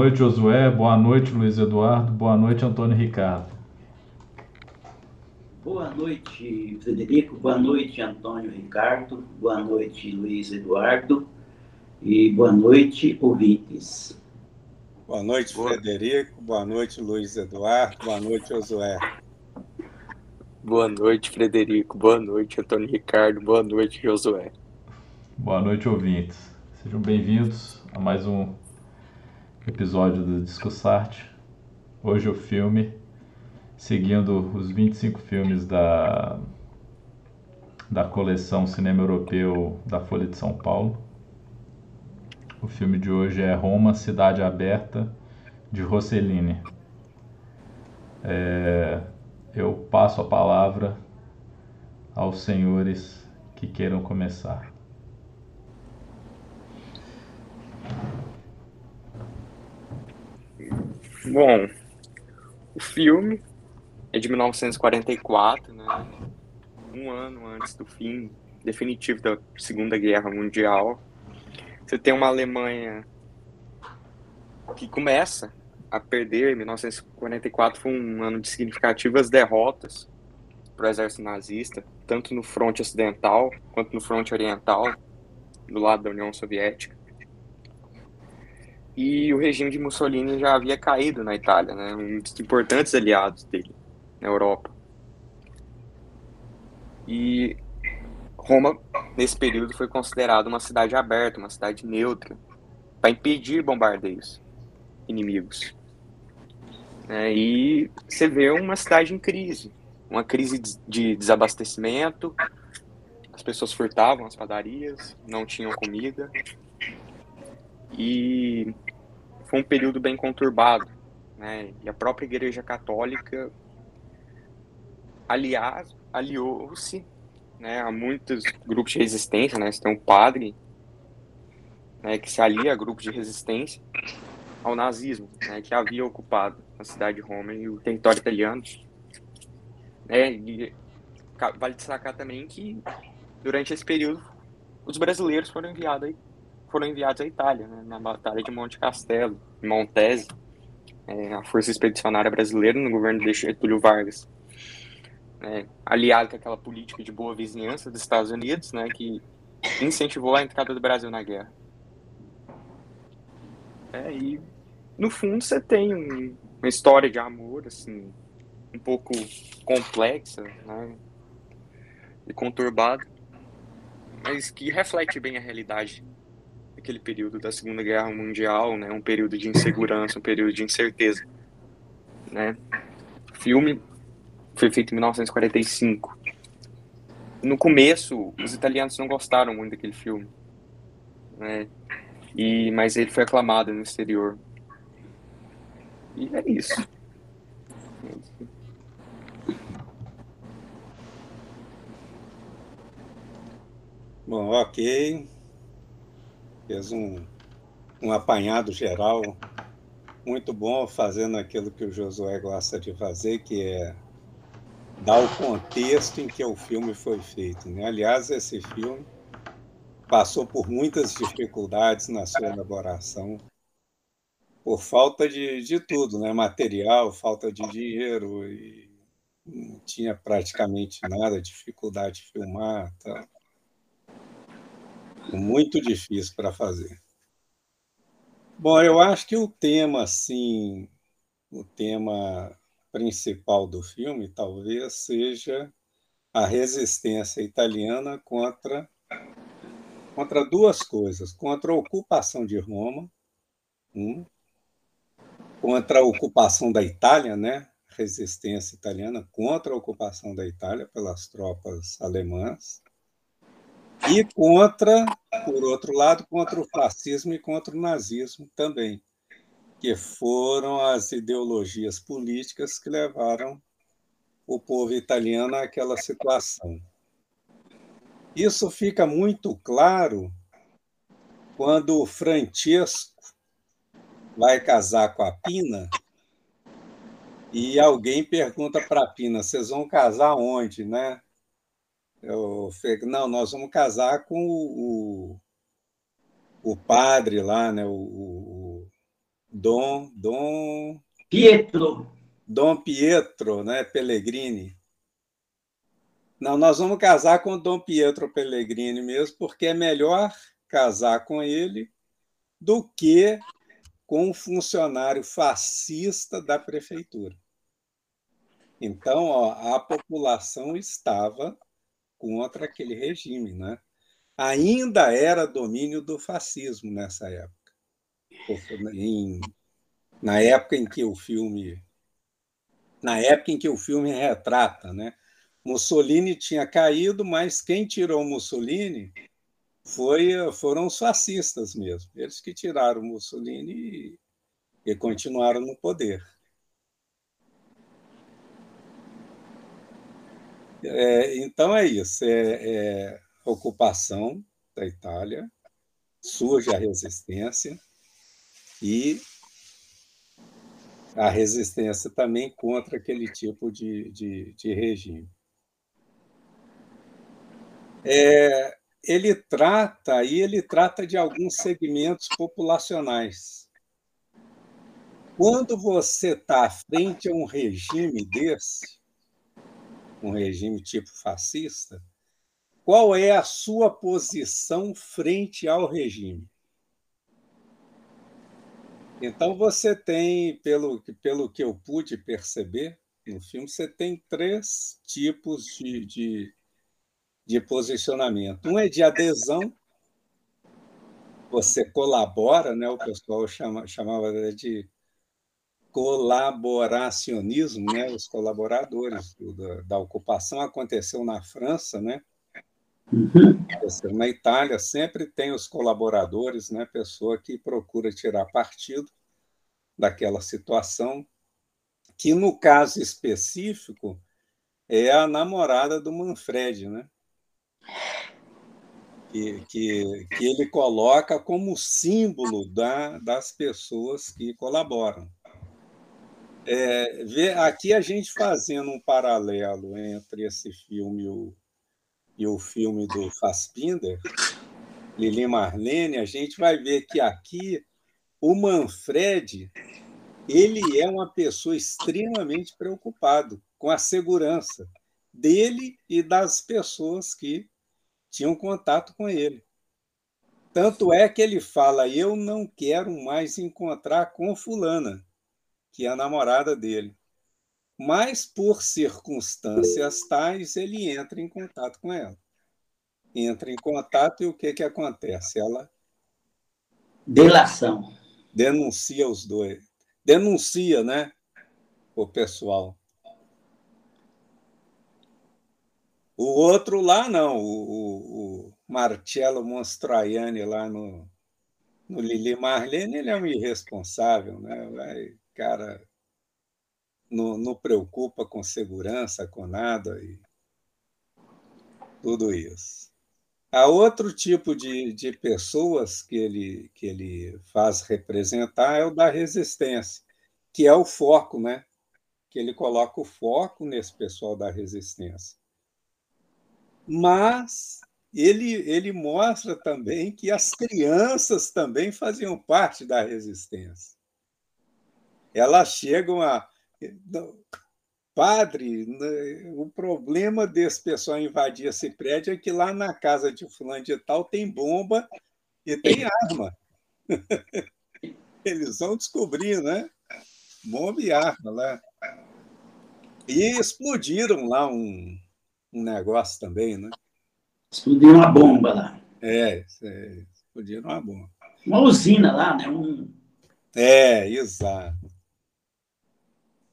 Boa noite, Josué. Boa noite, Luiz Eduardo. Boa noite, Antônio Ricardo. Boa noite, Frederico. Boa noite, Antônio Ricardo. Boa noite, Luiz Eduardo. E boa noite, ouvintes. Boa noite, Frederico. Boa noite, Luiz Eduardo. Boa noite, Josué. Boa noite, Frederico. Boa noite, Antônio Ricardo. Boa noite, Josué. Boa noite, ouvintes. Sejam bem-vindos a mais um episódio do Discussarte. Hoje o filme, seguindo os 25 filmes da, da coleção Cinema Europeu da Folha de São Paulo. O filme de hoje é Roma, Cidade Aberta, de Rossellini. É, eu passo a palavra aos senhores que queiram começar. Bom, o filme é de 1944, né? um ano antes do fim definitivo da Segunda Guerra Mundial. Você tem uma Alemanha que começa a perder. 1944 foi um ano de significativas derrotas para o exército nazista, tanto no fronte ocidental quanto no fronte oriental, do lado da União Soviética. E o regime de Mussolini já havia caído na Itália, né, um dos importantes aliados dele na Europa. E Roma, nesse período, foi considerada uma cidade aberta, uma cidade neutra, para impedir bombardeios inimigos. É, e você vê uma cidade em crise, uma crise de desabastecimento, as pessoas furtavam as padarias, não tinham comida, e foi um período bem conturbado. Né? E a própria Igreja Católica aliás, aliou-se né, a muitos grupos de resistência, né? Você tem um padre né, que se alia a grupos de resistência ao nazismo, né, que havia ocupado a cidade de Roma e o território italiano. É, e vale destacar também que durante esse período os brasileiros foram enviados foram enviados à Itália, né, na Batalha de Monte Castelo, em Montese, é, a Força Expedicionária Brasileira no governo de Getúlio Vargas né, aliado com aquela política de boa vizinhança dos Estados Unidos, né, que incentivou a entrada do Brasil na guerra. É, e no fundo você tem um, uma história de amor assim um pouco complexa, né, e conturbada, mas que reflete bem a realidade daquele período da Segunda Guerra Mundial, né, um período de insegurança, um período de incerteza, né. O filme foi feito em 1945. No começo, os italianos não gostaram muito daquele filme, né? E mas ele foi aclamado no exterior. E é isso. Bom, ok. Fez um, um apanhado geral muito bom, fazendo aquilo que o Josué gosta de fazer, que é dar o contexto em que o filme foi feito. Né? Aliás, esse filme passou por muitas dificuldades na sua elaboração, por falta de, de tudo, né? material, falta de dinheiro, e não tinha praticamente nada, dificuldade de filmar. Tá? Muito difícil para fazer. Bom, eu acho que o tema, assim, o tema principal do filme talvez seja a resistência italiana contra contra duas coisas, contra a ocupação de Roma, um, contra a ocupação da Itália, né? Resistência italiana contra a ocupação da Itália pelas tropas alemãs e contra, por outro lado, contra o fascismo e contra o nazismo também que foram as ideologias políticas que levaram o povo italiano àquela situação. Isso fica muito claro quando o Francesco vai casar com a Pina e alguém pergunta para a Pina: vocês vão casar onde, né? Eu falei, não, nós vamos casar com o, o, o padre lá, né? O, Dom, Dom Pietro. Dom Pietro, né, Pellegrini. Não, nós vamos casar com Dom Pietro Pellegrini mesmo, porque é melhor casar com ele do que com um funcionário fascista da prefeitura. Então, ó, a população estava contra aquele regime, né? Ainda era domínio do fascismo nessa época. Em, na época em que o filme na época em que o filme retrata, né? Mussolini tinha caído, mas quem tirou Mussolini foi, foram os fascistas mesmo. Eles que tiraram Mussolini e, e continuaram no poder. É, então é isso, é, é ocupação da Itália, surge a resistência e a resistência também contra aquele tipo de, de, de regime. É, ele trata e ele trata de alguns segmentos populacionais. Quando você está frente a um regime desse, um regime tipo fascista, qual é a sua posição frente ao regime? Então você tem, pelo, pelo que eu pude perceber no filme, você tem três tipos de, de, de posicionamento. Um é de adesão, você colabora, né? o pessoal chama, chamava de colaboracionismo, né? os colaboradores da, da ocupação. Aconteceu na França, né? Uhum. Na Itália sempre tem os colaboradores, né? Pessoa que procura tirar partido daquela situação, que no caso específico é a namorada do Manfred, né? Que, que, que ele coloca como símbolo da, das pessoas que colaboram. É, aqui a gente fazendo um paralelo entre esse filme o, e o filme do Fassbinder, Lili Marlene, a gente vai ver que aqui o Manfred ele é uma pessoa extremamente preocupado com a segurança dele e das pessoas que tinham contato com ele. Tanto é que ele fala: Eu não quero mais encontrar com Fulana, que é a namorada dele. Mas, por circunstâncias tais, ele entra em contato com ela. Entra em contato e o que, que acontece? Ela. Delação. Denuncia os dois. Denuncia, né? O pessoal. O outro lá, não. O, o, o Marcello Monstroianni lá no, no Lili Marlene, ele é um irresponsável, né? Vai, cara não, não preocupa com segurança, com nada e tudo isso. Há outro tipo de, de pessoas que ele, que ele faz representar é o da resistência, que é o foco, né? Que ele coloca o foco nesse pessoal da resistência. Mas ele, ele mostra também que as crianças também faziam parte da resistência. Elas chegam a, Padre, né, o problema desse pessoal invadir esse prédio é que lá na casa de fulano de tal tem bomba e tem arma. Eles vão descobrir, né? Bomba e arma lá. E explodiram lá um, um negócio também, né? Explodiram uma bomba lá. É, é explodiram uma bomba. Uma usina lá, né? Um... É, exato.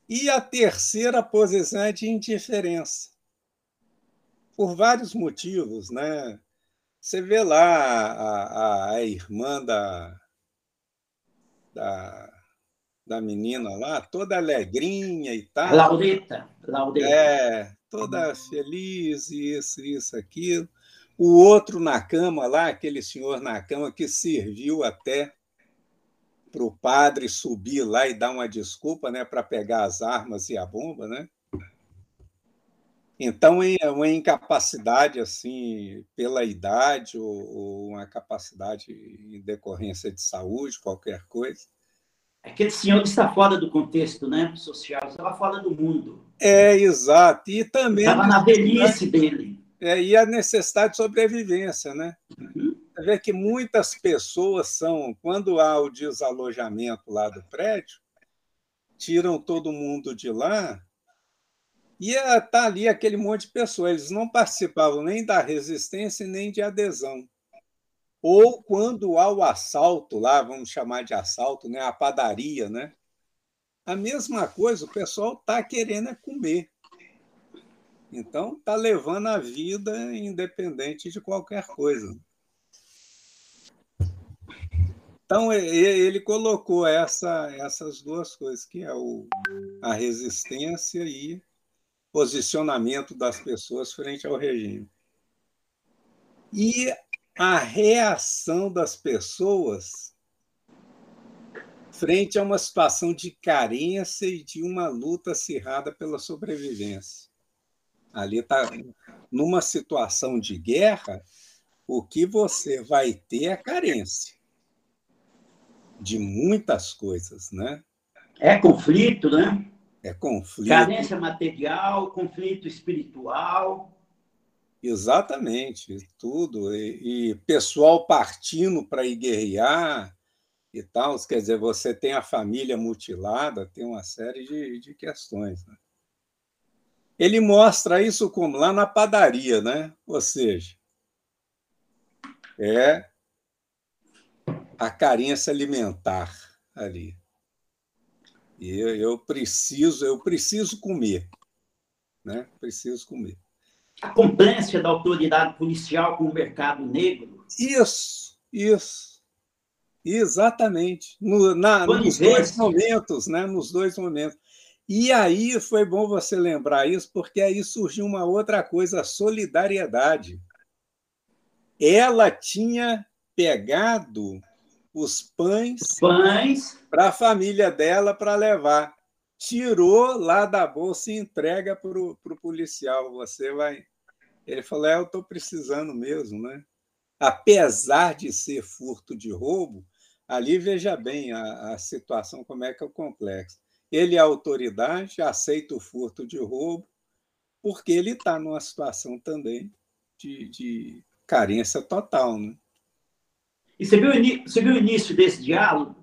E a terceira posição é de indiferença. Por vários motivos, né? Você vê lá a, a, a irmã da, da, da menina lá, toda alegrinha e tal. Laureta. Laureta. É, toda feliz, isso, isso, aquilo. O outro na cama lá, aquele senhor na cama que serviu até para o padre subir lá e dar uma desculpa né, para pegar as armas e a bomba, né? Então, é uma incapacidade assim pela idade ou, uma capacidade em decorrência de saúde, qualquer coisa. Aquele senhor está fora do contexto né, social, estava fora do mundo. É, exato. E também. Estava na velhice dele. É, e a necessidade de sobrevivência, né? Uhum. Você vê que muitas pessoas são, quando há o desalojamento lá do prédio, tiram todo mundo de lá e está ali aquele monte de pessoas. Eles não participavam nem da resistência nem de adesão. Ou quando há o assalto lá, vamos chamar de assalto, né? a padaria, né? A mesma coisa, o pessoal está querendo é comer. Então, está levando a vida independente de qualquer coisa. Então, ele colocou essa, essas duas coisas, que é o, a resistência e posicionamento das pessoas frente ao regime. E a reação das pessoas frente a uma situação de carência e de uma luta acirrada pela sobrevivência. Ali está numa situação de guerra, o que você vai ter é carência de muitas coisas, né? É conflito, né? É conflito. Carência material, conflito espiritual. Exatamente, tudo. E, e pessoal partindo para ir guerrear e tal. Quer dizer, você tem a família mutilada, tem uma série de, de questões. Né? Ele mostra isso como lá na padaria, né? Ou seja, é a carência alimentar ali. E eu, eu preciso, eu preciso comer, né? Preciso comer. A complência da autoridade policial com o mercado negro. Isso, isso. Exatamente. No, na, nos dois momentos, né? Nos dois momentos. E aí foi bom você lembrar isso, porque aí surgiu uma outra coisa, a solidariedade. Ela tinha pegado os pães, pães. para a família dela para levar. Tirou lá da bolsa e entrega para o policial. Você vai. Ele falou: é, eu estou precisando mesmo, né? Apesar de ser furto de roubo, ali veja bem a, a situação, como é que é o complexo. Ele é autoridade, aceita o furto de roubo, porque ele está numa situação também de, de carência total. Né? E você viu, você viu o início desse diálogo?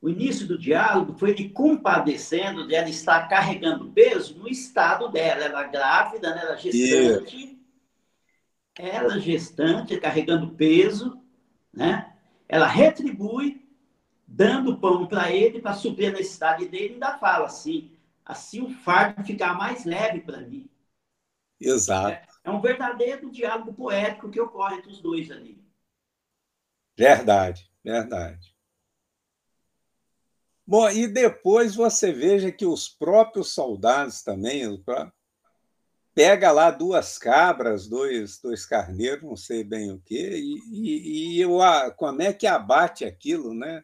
O início do diálogo foi ele compadecendo dela estar carregando peso no estado dela. Ela grávida, né? ela gestante. Yeah. Ela gestante, carregando peso, né? Ela retribui, dando pão para ele, para suprir a necessidade dele, e ainda fala assim, assim o fardo ficar mais leve para mim. Exato. É, é um verdadeiro diálogo poético que ocorre entre os dois ali. Verdade, verdade. Bom, e depois você veja que os próprios soldados também pega lá duas cabras, dois, dois carneiros, não sei bem o quê, e, e, e eu, como é que abate aquilo, né?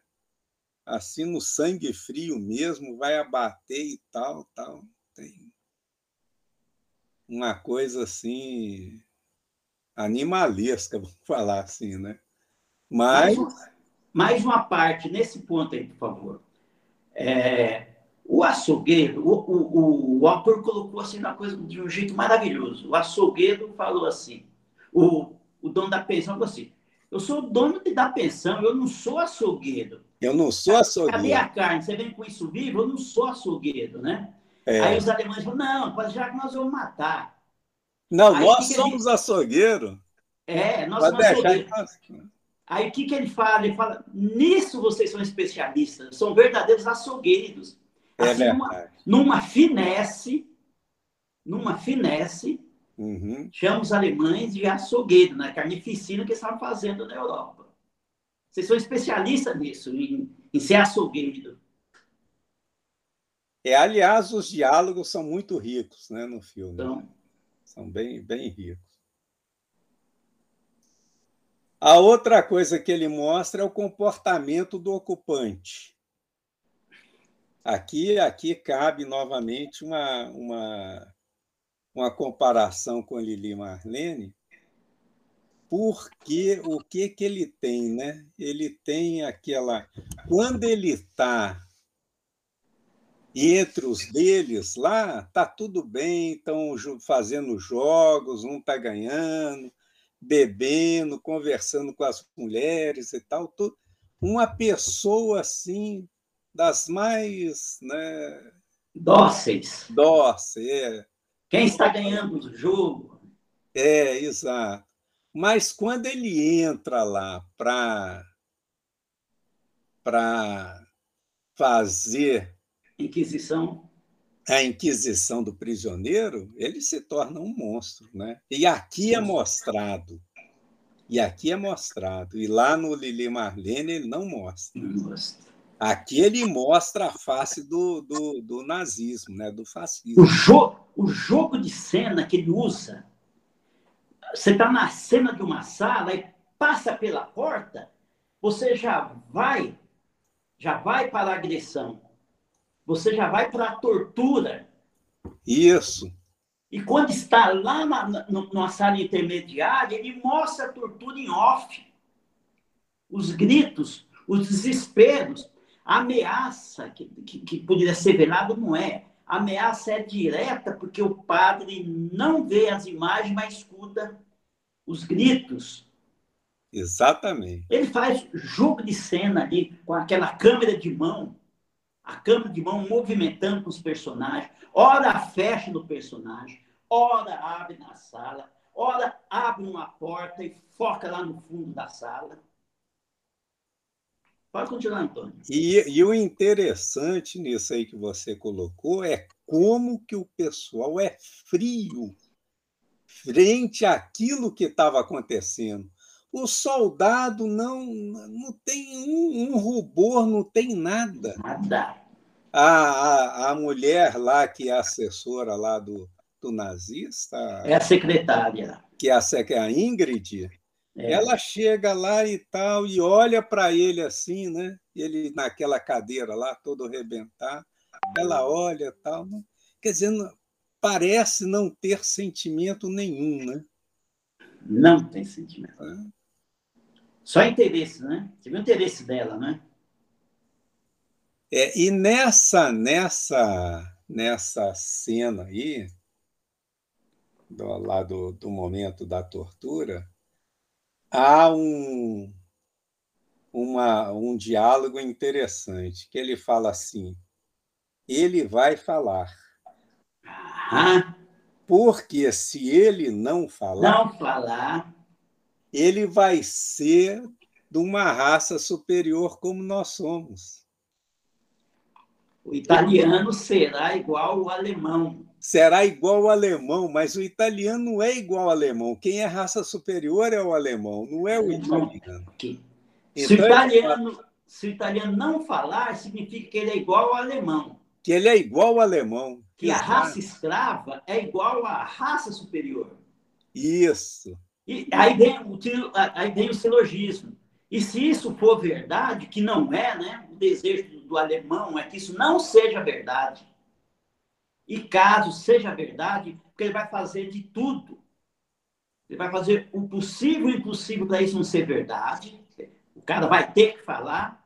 Assim, no sangue frio mesmo, vai abater e tal, tal. Tem uma coisa assim animalesca, vamos falar assim, né? Mas. Mais uma parte nesse ponto aí, por favor. É, o açougueiro, o, o, o, autor colocou assim uma coisa de um jeito maravilhoso. O açougueiro falou assim: o, o dono da pensão falou assim: eu sou o dono da pensão, eu não sou açougueiro. Eu não sou açougueiro. Cadê a carne? Você vem com isso vivo? Eu não sou açougueiro, né? É. Aí os alemães falaram: não, já que nós vamos matar. Não, Aí, nós somos ele... açougueiro. É, nós somos açougueiro. Aí o que, que ele fala? Ele fala: nisso vocês são especialistas, são verdadeiros açougueiros. É assim, numa, numa finesse, numa finesse, uhum. chama os alemães de açougueiro, na né? carnificina que estavam fazendo na Europa. Vocês são especialistas nisso, em, em ser açougueiro. É, aliás, os diálogos são muito ricos né, no filme. Então, São bem, bem ricos. A outra coisa que ele mostra é o comportamento do ocupante. Aqui, aqui cabe novamente uma, uma, uma comparação com Lili Marlene, porque o que que ele tem, né? Ele tem aquela quando ele está entre os deles lá, tá tudo bem, estão fazendo jogos, um está ganhando, bebendo, conversando com as mulheres e tal, uma pessoa assim das mais, né, dóceis. Dóceis, é. Quem está ganhando o jogo? É, exato. Mas quando ele entra lá para para fazer Inquisição. A Inquisição do prisioneiro, ele se torna um monstro, né? E aqui é mostrado. E aqui é mostrado. E lá no Lili Marlene ele não mostra. Não mostra. Aqui ele mostra a face do, do, do nazismo, né? do fascismo. O, jo o jogo de cena que ele usa. Você está na cena de uma sala e passa pela porta, você já vai, já vai para a agressão você já vai para a tortura. Isso. E quando está lá na, numa sala intermediária, ele mostra a tortura em off. Os gritos, os desesperos, a ameaça, que, que, que poderia ser velado, não é. A ameaça é direta, porque o padre não vê as imagens, mas escuta os gritos. Exatamente. Ele faz jogo de cena ali, com aquela câmera de mão a câmera de mão movimentando os personagens, ora fecha no personagem, ora abre na sala, ora abre uma porta e foca lá no fundo da sala. Pode continuar, Antônio. E, e, o interessante nisso aí que você colocou é como que o pessoal é frio frente àquilo que estava acontecendo. O soldado não, não tem um, um rubor, não tem nada. Nada. A, a, a mulher lá, que é assessora lá do, do nazista. É a secretária. Que é a, que é a Ingrid. É. Ela chega lá e tal, e olha para ele assim, né? Ele naquela cadeira lá, todo arrebentado. Ela olha tal. Né? Quer dizer, parece não ter sentimento nenhum, né? Não tem sentimento. Só interesse, né? Viu o interesse dela, né? É, e nessa, nessa, nessa cena aí, do, lá do, do momento da tortura, há um, uma, um diálogo interessante, que ele fala assim, ele vai falar. Porque se ele não falar... Não falar ele vai ser de uma raça superior como nós somos. O italiano será igual ao alemão. Será igual ao alemão, mas o italiano não é igual ao alemão. Quem é raça superior é o alemão, não é o italiano. Então, se, o italiano se o italiano não falar, significa que ele é igual ao alemão. Que ele é igual ao alemão. Que a raça escrava é igual à raça superior. Isso. E aí vem, o, aí vem o silogismo. E se isso for verdade, que não é, né? O desejo do, alemão é que isso não seja verdade. E caso seja verdade, porque ele vai fazer de tudo. Ele vai fazer o possível e o impossível para isso não ser verdade. O cara vai ter que falar,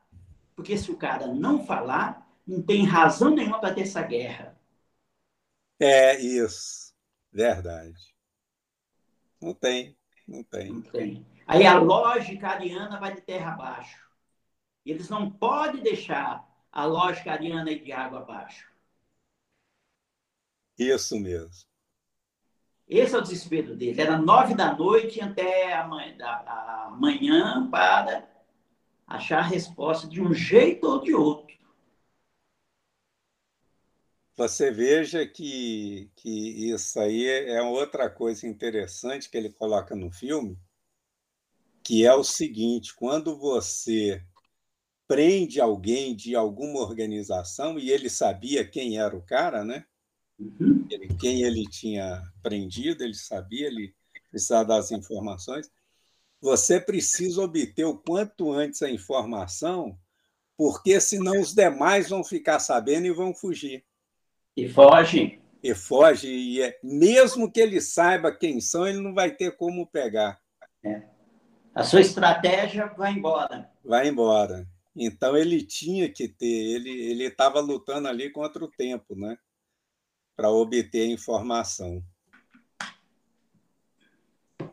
porque se o cara não falar, não tem razão nenhuma para ter essa guerra. É isso. Verdade. Não tem. Não tem. Não tem. Aí a lógica ariana vai de terra abaixo. Eles não podem deixar a lógica ariana ir de água abaixo. Isso mesmo. Esse é o desespero deles. Era nove da noite até a manhã para achar a resposta de um jeito ou de outro. Você veja que, que isso aí é outra coisa interessante que ele coloca no filme, que é o seguinte: quando você prende alguém de alguma organização, e ele sabia quem era o cara, né? Uhum. Ele, quem ele tinha prendido, ele sabia, ele precisava das informações. Você precisa obter o quanto antes a informação, porque senão os demais vão ficar sabendo e vão fugir. E foge. E foge. E é, mesmo que ele saiba quem são, ele não vai ter como pegar. É. A sua estratégia vai embora. Vai embora. Então ele tinha que ter, ele ele estava lutando ali contra o tempo, né? Para obter a informação.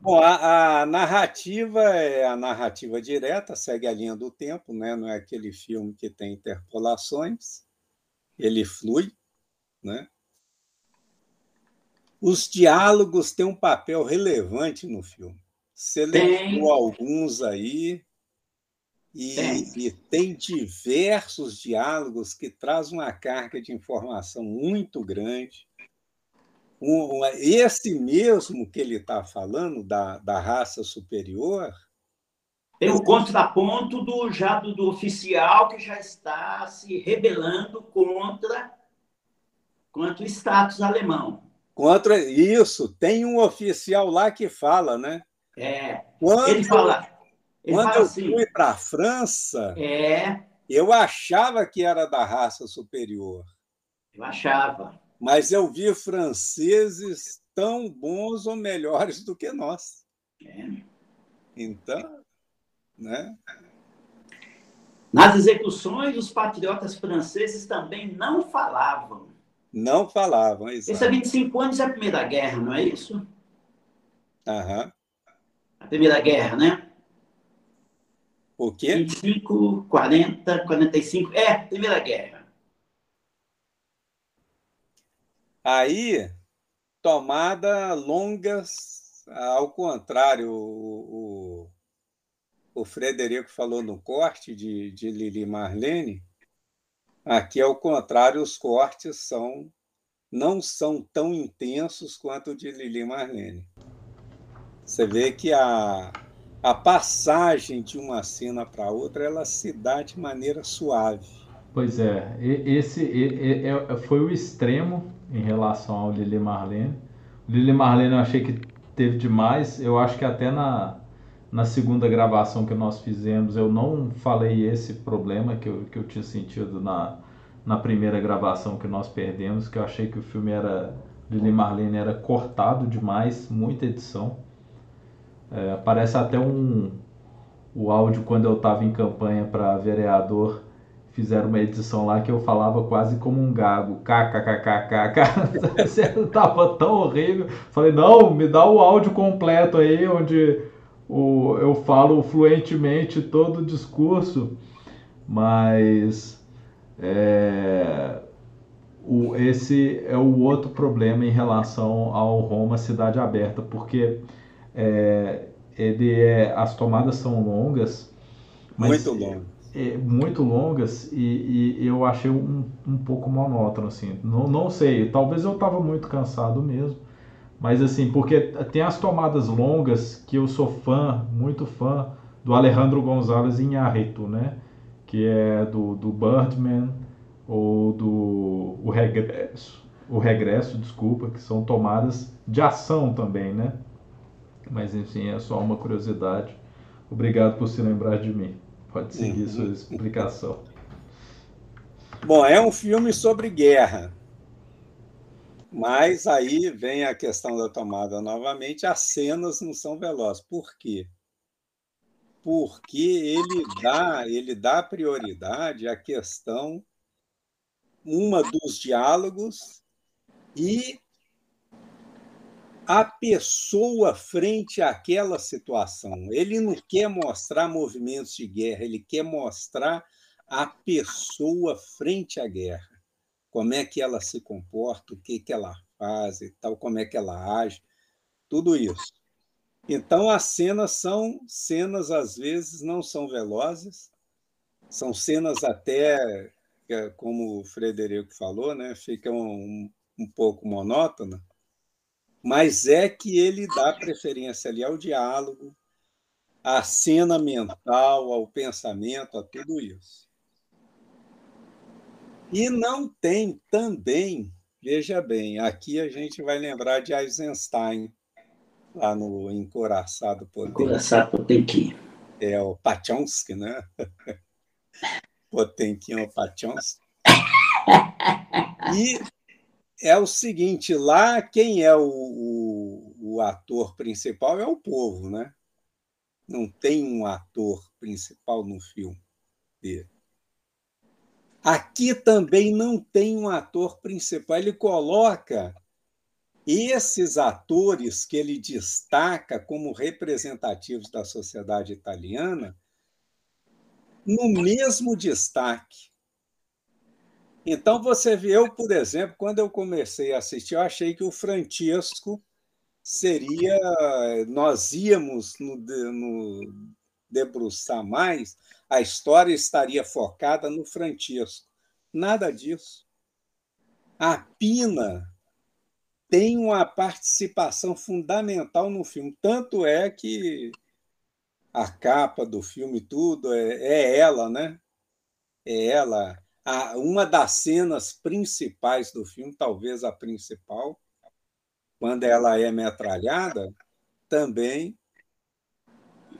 Bom, a, a, narrativa é a narrativa direta, segue a linha do tempo, né? não é aquele filme que tem interpolações, ele flui. Né? Os diálogos têm um papel relevante no filme. Selecionou alguns aí, e tem. e tem diversos diálogos que trazem uma carga de informação muito grande um, esse mesmo que ele está falando, da, da raça superior. Tem o contraponto do, já do, do, oficial que já está se rebelando contra, contra o status alemão. Contra isso, tem um oficial lá que fala, né? É. Quando, ele fala. Ele quando fala eu assim, fui para a França, é, eu achava que era da raça superior. Eu achava mas eu vi franceses tão bons ou melhores do que nós. É. Então, né? Nas execuções, os patriotas franceses também não falavam. Não falavam, exato. Esse é 25 anos é a Primeira Guerra, não é isso? Aham. A Primeira Guerra, né? O quê? 25, 40, 45. É, Primeira Guerra. Aí, tomada longas, ao contrário, o, o, o Frederico falou no corte de, de Lili Marlene, aqui ao contrário, os cortes são não são tão intensos quanto o de Lili Marlene. Você vê que a, a passagem de uma cena para outra ela se dá de maneira suave. Pois é, esse é, foi o extremo em relação ao Lili Marlene. O Lili Marlene eu achei que teve demais. Eu acho que até na, na segunda gravação que nós fizemos eu não falei esse problema que eu, que eu tinha sentido na, na primeira gravação que nós perdemos, que eu achei que o filme era. Lili Marlene era cortado demais, muita edição. É, aparece até um o áudio quando eu estava em campanha para vereador fizeram uma edição lá que eu falava quase como um gago, kkkkkk, tava tão horrível. Falei, não, me dá o áudio completo aí, onde o, eu falo fluentemente todo o discurso, mas é, o, esse é o outro problema em relação ao Roma Cidade Aberta, porque é, ele é, as tomadas são longas. Muito longas é, muito longas e, e, eu achei um, um pouco monótono, assim. Não, não sei, talvez eu estava muito cansado mesmo, mas assim, porque tem as tomadas longas que eu sou fã, muito fã, do Alejandro Gonzalez Inharritu, né? Que é do, do Birdman ou do o Regresso, o Regresso, desculpa, que são tomadas de ação também, né? Mas enfim, é só uma curiosidade. Obrigado por se lembrar de mim. Pode seguir sua explicação. Bom, é um filme sobre guerra. Mas aí vem a questão da tomada novamente. As cenas não são velozes. Por quê? Porque ele dá, ele dá prioridade à questão uma dos diálogos e a pessoa frente àquela situação. Ele não quer mostrar movimentos de guerra, ele quer mostrar a pessoa frente à guerra. Como é que ela se comporta, o que, que ela faz e tal, como é que ela age, tudo isso. Então, as cenas são cenas, às vezes, não são velozes, são cenas até, como o Frederico falou, né, ficam um, um pouco monótonas, mas é que ele dá preferência ali ao diálogo, à cena mental, ao pensamento, a tudo isso. E não tem também, veja bem, aqui a gente vai lembrar de Eisenstein, lá no Encoraçado Potemkin. Encoraçado Potemkin. É o Pachonsky, né? Potemkin ou Pachonsky. E é o seguinte: lá quem é o, o, o, ator principal é o povo, né? não tem um ator principal no filme dele. Aqui também não tem um ator principal. Ele coloca esses atores que ele destaca como representativos da sociedade italiana no mesmo destaque. Então você vê, eu, por exemplo, quando eu comecei a assistir, eu achei que o Francisco seria. Nós íamos no, no debruçar mais, a história estaria focada no Francisco. Nada disso. A Pina tem uma participação fundamental no filme. Tanto é que a capa do filme, tudo, é, é ela, né? É ela. A, uma das cenas principais do filme, talvez a principal, quando ela é metralhada, também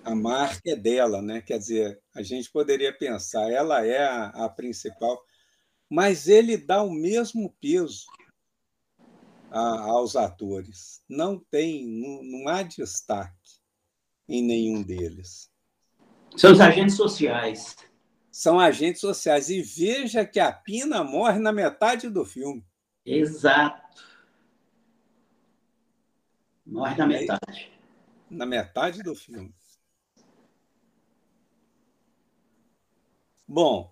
a marca é dela, né? Quer dizer, a gente poderia pensar, ela é a, a principal, mas ele dá o mesmo peso a, aos atores. Não tem, não, não há destaque em nenhum deles. São os agentes sociais. São agentes sociais. E veja que a Pina morre na metade do filme. Exato. Morre na metade. Na metade do filme. Bom,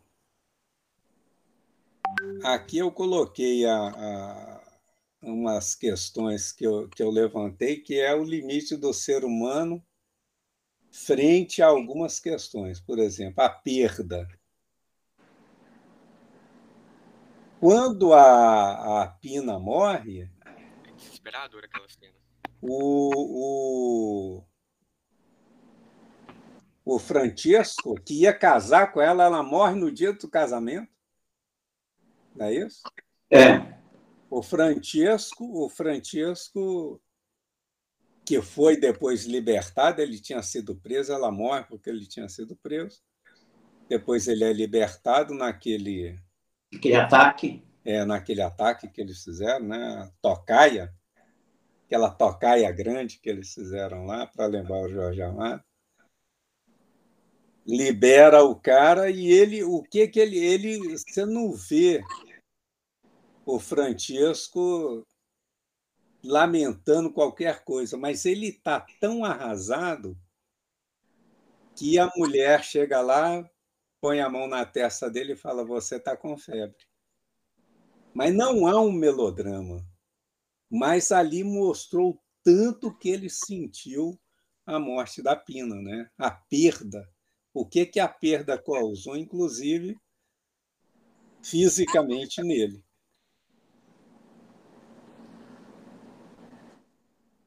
aqui eu coloquei a, a, umas questões que eu, que eu levantei, que é o limite do ser humano frente a algumas questões. Por exemplo, a perda. Quando a, a Pina morre. É desesperador aquela cena. O, o, o Francisco, que ia casar com ela, ela morre no dia do casamento. Não é isso? É. O Francisco, o Francisco que foi depois libertado, ele tinha sido preso, ela morre porque ele tinha sido preso. Depois ele é libertado naquele aquele ataque. É, naquele ataque que eles fizeram, né? Tocaia, aquela tocaia grande que eles fizeram lá para lembrar o Jorge Amado libera o cara e ele, o que que ele, ele, você não vê o Francisco lamentando qualquer coisa, mas ele está tão arrasado que a mulher chega lá, põe a mão na testa dele e fala: Você está com febre. Mas não há um melodrama. Mas ali mostrou tanto que ele sentiu a morte da Pina, né? a perda o que, que a perda causou, inclusive fisicamente nele.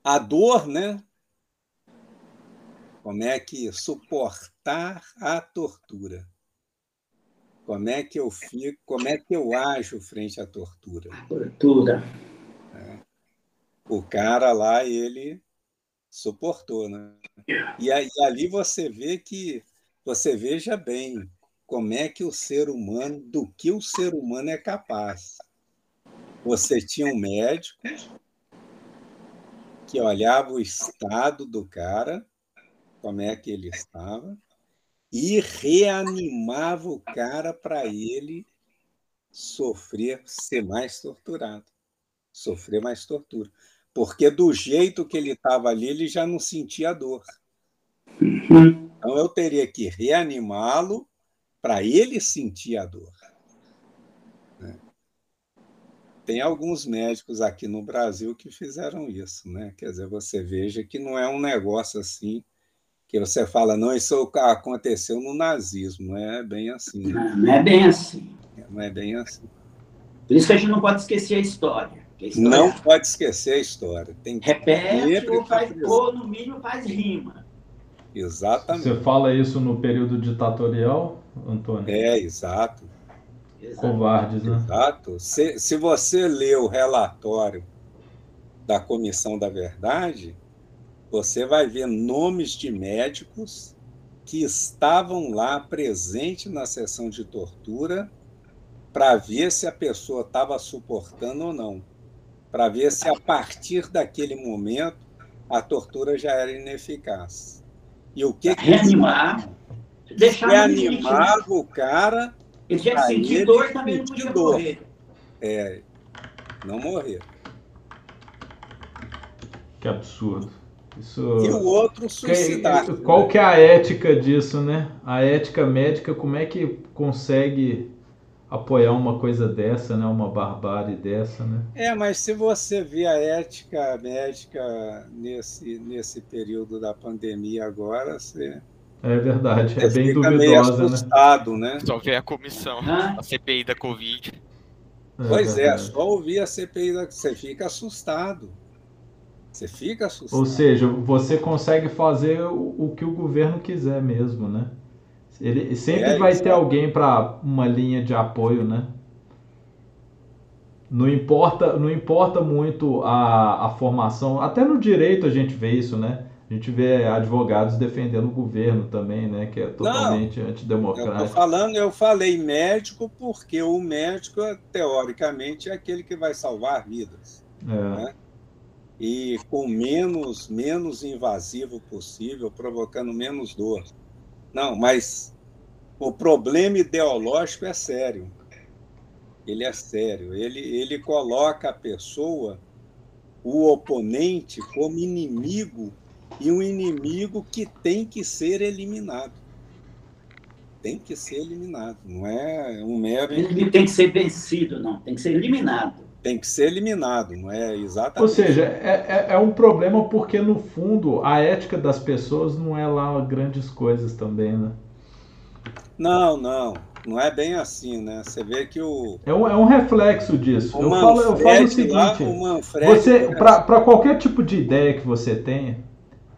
A dor, né? Como é que suportar a tortura? Como é que eu fico, como é que eu ajo frente à tortura? Tortura. É. O cara lá, ele suportou, né? E, aí, ali você vê que você veja bem como é que o ser humano, do que o ser humano é capaz. Você tinha um médico que olhava o estado do cara, como é que ele estava, e reanimava o cara para ele sofrer, ser mais torturado, sofrer mais tortura. Porque do jeito que ele estava ali, ele já não sentia dor. Uhum. Então eu teria que reanimá-lo para ele sentir a dor. Né? Tem alguns médicos aqui no Brasil que fizeram isso, né? Quer dizer, você veja que não é um negócio assim que você fala, não, isso aconteceu no nazismo, não é bem assim. Né? Não, não é bem assim. Não é bem assim. Por isso que a gente não pode esquecer a história. A história não pode esquecer a história. Tem Repete ou, faz, ou, no mínimo, faz rima. Exatamente. Você fala isso no período ditatorial, Antônio? É, exato. Covardes, né? Exato. Se, se você lê o relatório da Comissão da Verdade, você vai ver nomes de médicos que estavam lá presentes na sessão de tortura para ver se a pessoa estava suportando ou não, para ver se a partir daquele momento a tortura já era ineficaz. E o que que Reanimar. Deixar né? reanimava o cara, Ele tinha que sentir dor também não podia dor. morrer. é, não morrer. Que absurdo. Isso. E o outro Que- suicidar. Qual que é a ética disso, né? A ética médica, como é que consegue apoiar uma coisa dessa, né? Uma barbárie dessa, né? É, mas se você vê a ética médica nesse, nesse período da pandemia agora, você, É verdade, é bem fica meio duvidosa, né? assustado, né? Só ver a comissão, Hã? a CPI da Covid. Pois é, verdade. só ouvir a CPI, da- você fica assustado. Você fica assustado. Ou seja, você consegue fazer o, o que o governo quiser mesmo, né? Ele sempre É, vai ter alguém para uma linha de apoio, né? Não importa, não importa muito a, a formação, até no direito a gente vê isso, né? A gente vê advogados defendendo o governo também, né? Que é totalmente Eu tô antidemocrático. falando, eu falei médico porque o médico, teoricamente, é aquele que vai salvar vidas. É, E com menos, menos invasivo possível, provocando menos dor. Não, mas o problema ideológico é sério. Ele é sério. Ele, ele coloca a pessoa, o oponente, como inimigo e um inimigo que tem que ser eliminado. Tem que ser eliminado. Não é um mero. Ele tem que ser vencido, não. Tem que ser eliminado. Tem que ser eliminado, não é exatamente. Ou seja, é, é, é um problema porque no fundo a ética das pessoas não é lá grandes coisas também, né? Não, não. Não é bem assim, né? Você vê que o, É um, é um reflexo disso. o Eu falo, eu falo o lá, seguinte. o Manfred, Você, para qualquer tipo de ideia que você tenha,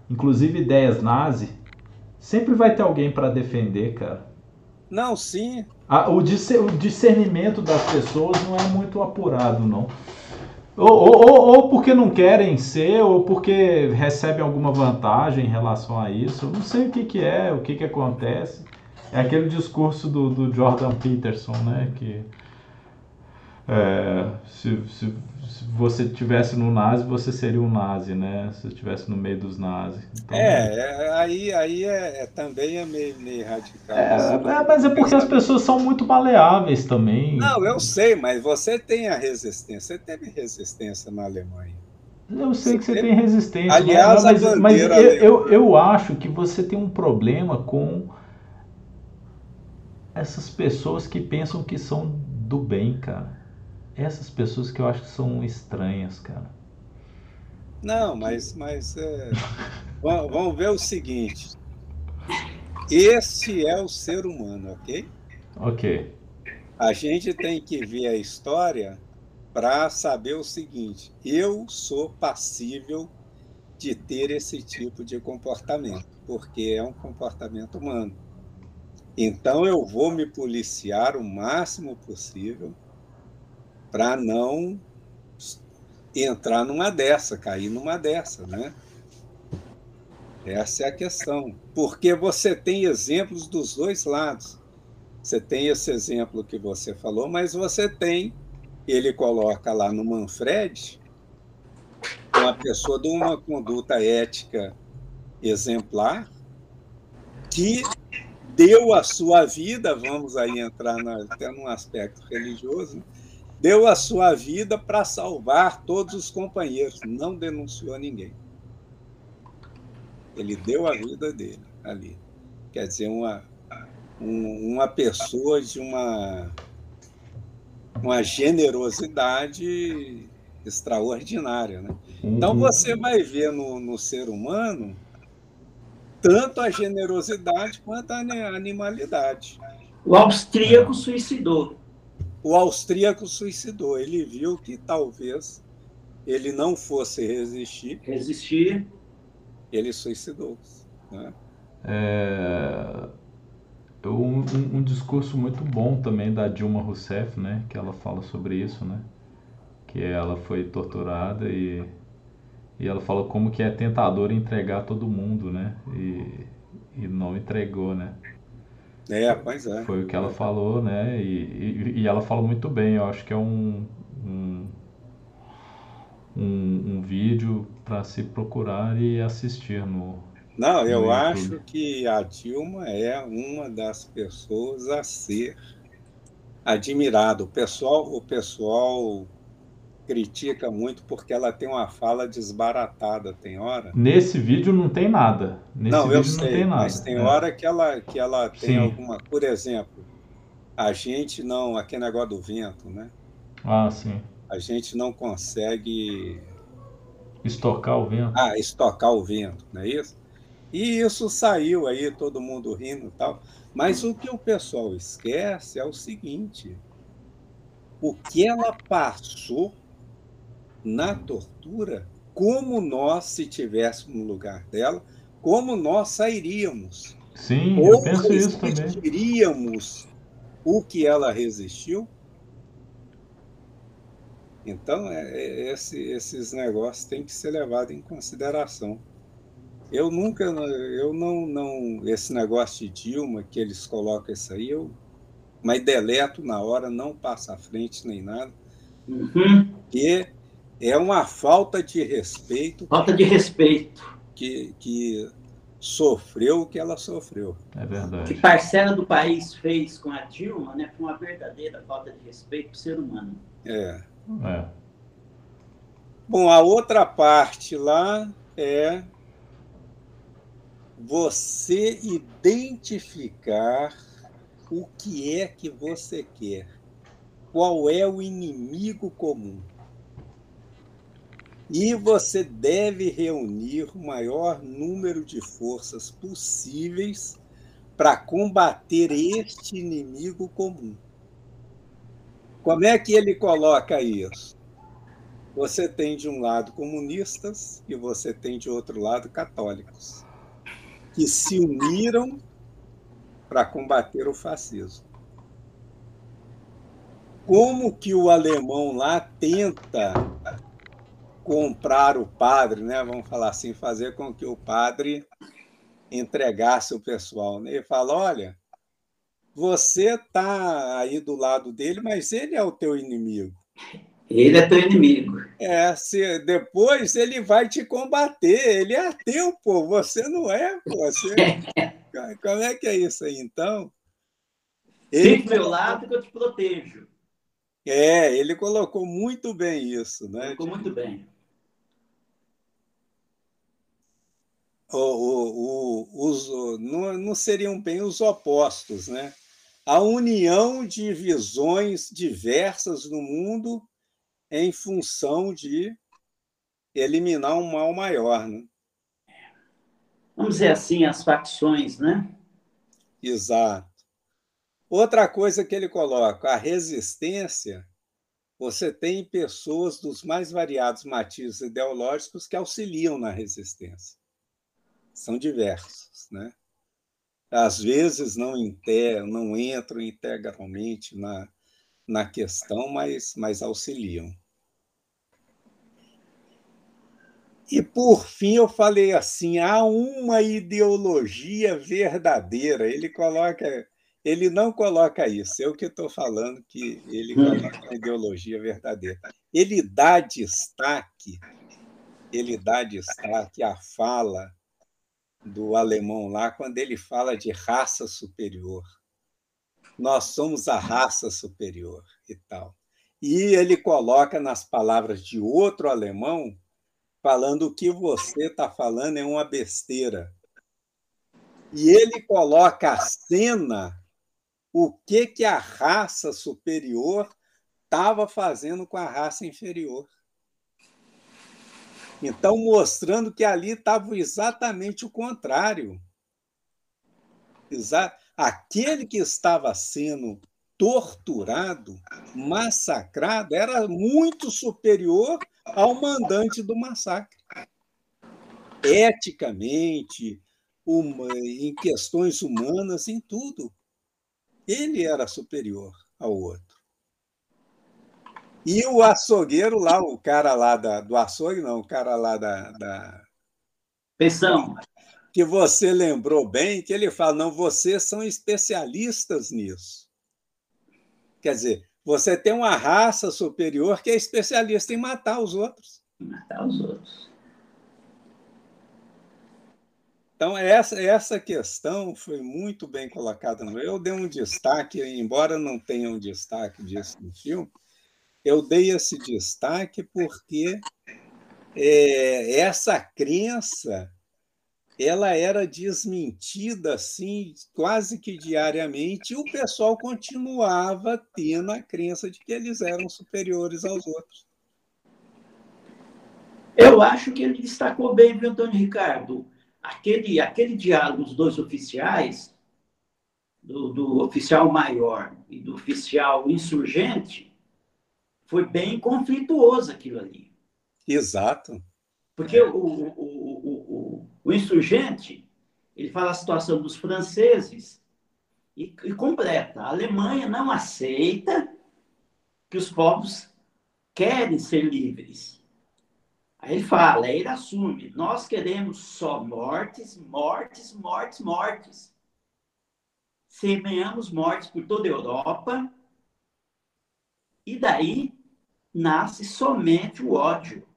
inclusive ideias nazi, sempre vai ter alguém para defender, cara. Não, sim. O, disce- o discernimento das pessoas não é muito apurado, não. Ou, ou- ou- porque não querem ser, ou porque recebem alguma vantagem em relação a isso. Eu não sei o que, que é, o que, que acontece. É aquele discurso do, do Jordan Peterson, né? Que é, se, se você estivesse no nazi, você seria um nazi, né? Se estivesse no meio dos nazis. Então, É, é, aí, aí é, é- também é meio, meio radical. assim. é, é, mas é porque as pessoas são muito maleáveis também. Não, eu sei, mas você tem a resistência. Você teve resistência na Alemanha. Eu sei que você Você tem resistência, Aliás, mas, mas, eu, eu, eu acho que você tem um problema com essas pessoas que pensam que são do bem, cara. Essas pessoas que eu acho que são estranhas, cara. Não, mas, mas é, va- vamos ver o seguinte. Esse é o ser humano, ok? Ok. A gente tem que ver a história para saber o seguinte: eu sou passível de ter esse tipo de comportamento, porque é um comportamento humano. Então eu vou me policiar o máximo possível para não entrar numa dessa, cair numa dessa, né? Essa é a questão. Porque você tem exemplos dos dois lados. Você tem esse exemplo que você falou, mas você tem, ele coloca lá no Manfred, uma pessoa de uma conduta ética exemplar, que deu a sua vida, vamos aí entrar na, até num aspecto religioso? Deu a sua vida para salvar todos os companheiros, não denunciou ninguém. Ele deu a vida dele ali. Quer dizer, uma, um- uma pessoa de uma, uma generosidade extraordinária. Né? Então Uhum. você vai ver no, no ser humano tanto a generosidade quanto a ani- animalidade. O austríaco suicidou. O austríaco suicidou. Ele viu que talvez ele não fosse resistir, Resistir. ele suicidou. Né? É, um, um- um discurso muito bom também da Dilma Rousseff, né? Que ela fala sobre isso, né? Que ela foi torturada e, e ela fala como que é tentador entregar todo mundo, né? E, e não entregou, né? É, pois é. Foi o que ela falou, né? E, e, e ela fala muito bem. Eu acho que é um, um, um, um vídeo para se procurar e assistir no, Não, eu acho que a Dilma é uma das pessoas a ser admirado. O pessoal, o pessoal critica muito porque ela tem uma fala desbaratada, tem hora. Nesse vídeo não tem nada. Nesse não, eu sei, não mas tem é. hora que ela, que ela tem Sim. alguma. Por exemplo, a gente não. Aquele negócio do vento, né? Ah, sim. A gente não consegue. Estocar o vento. Ah, estocar o vento, não é isso? E isso saiu aí, todo mundo rindo e tal. Mas o que o pessoal esquece é o seguinte: o que ela passou na tortura, como nós, se tivéssemos no lugar dela, como nós sairíamos. Sim, Ou eu penso isso também. resistiríamos o que ela resistiu. Então, é, é, esse, esses negócios têm que ser levados em consideração. Eu nunca, eu não, não, esse negócio de Dilma, que eles colocam isso aí, eu, mas deleto na hora, não passa à frente nem nada, uhum. porque é uma falta de respeito. Falta de respeito. Que, que sofreu o que ela sofreu. É verdade. Que parcela do país fez com a Dilma, né? Foi uma verdadeira falta de respeito para o ser humano. É. é. Bom, a outra parte lá é você identificar o que é que você quer. Qual é o inimigo comum? E você deve reunir o maior número de forças possíveis para combater este inimigo comum. Como é que ele coloca isso? Você tem de um lado comunistas e você tem de outro lado católicos que se uniram para combater o fascismo. Como que o alemão lá tenta comprar o padre, né? Vamos falar assim, fazer com que o padre entregasse o pessoal. Né? Ele fala: olha, você está aí do lado dele, mas ele é o teu inimigo. Ele é teu inimigo. É, se, depois ele vai te combater. Ele é teu, pô. Você não é, pô. Você... Como é que é isso aí, então? Ele... Fique do meu lado que eu te protejo. É, ele colocou muito bem isso, né? Colocou muito bem. O, o, os, não, não seriam bem os opostos, né? A união de visões diversas no mundo em função de eliminar um mal maior. Né? Vamos dizer assim, as facções, né? Exato. Outra coisa que ele coloca, a resistência, você tem pessoas dos mais variados matizes ideológicos que auxiliam na resistência. São diversos, né? Às vezes não, inter, não entram integralmente na, na questão, mas, mas auxiliam. E, por fim, eu falei assim: há uma ideologia verdadeira. Ele coloca, ele não coloca isso, eu que estou falando que ele hum. coloca uma ideologia verdadeira. Ele dá destaque, ele dá destaque à fala do alemão lá, quando ele fala de raça superior. Nós somos a raça superior e tal. E ele coloca nas palavras de outro alemão falando o que você está falando é uma besteira. E ele coloca a cena o que, que a raça superior estava fazendo com a raça inferior. Então, mostrando que ali estava exatamente o contrário. Aquele que estava sendo torturado, massacrado, era muito superior ao mandante do massacre. Eticamente, uma, em questões humanas, em tudo. Ele era superior ao outro. E o açougueiro lá, o cara lá da, do açougue, não, o cara lá da. da Pensão. Que você lembrou bem, que ele fala: não, vocês são especialistas nisso. Quer dizer, você tem uma raça superior que é especialista em matar os outros. Matar os outros. Então, essa, essa questão foi muito bem colocada. Eu dei um destaque, embora não tenha um destaque disso no filme, eu dei esse destaque porque é, essa crença ela era desmentida assim quase que diariamente e o pessoal continuava tendo a crença de que eles eram superiores aos outros. Eu acho que ele destacou bem, viu, Antônio Ricardo? Aquele, aquele diálogo dos dois oficiais, do, do oficial maior e do oficial insurgente, foi bem conflituoso aquilo ali. Exato. Porque o, o, o, o, o insurgente, ele fala a situação dos franceses e, e completa. A Alemanha não aceita que os povos querem ser livres. Aí ele fala, aí ele assume, nós queremos só mortes, mortes, mortes, mortes. Semeamos mortes por toda a Europa, e daí nasce somente o ódio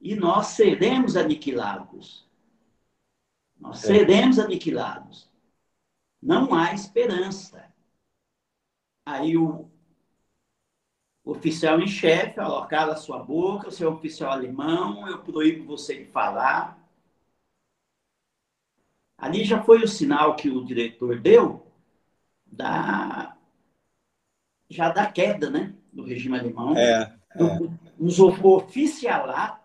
e nós seremos aniquilados. Nós é. seremos aniquilados. Não há esperança. Aí o oficial em chefe fala, cala sua boca, você é oficial alemão, eu proíbo você de falar. Ali já foi o sinal que o diretor deu da já da queda, né, do regime alemão. É, é. Nos oficialato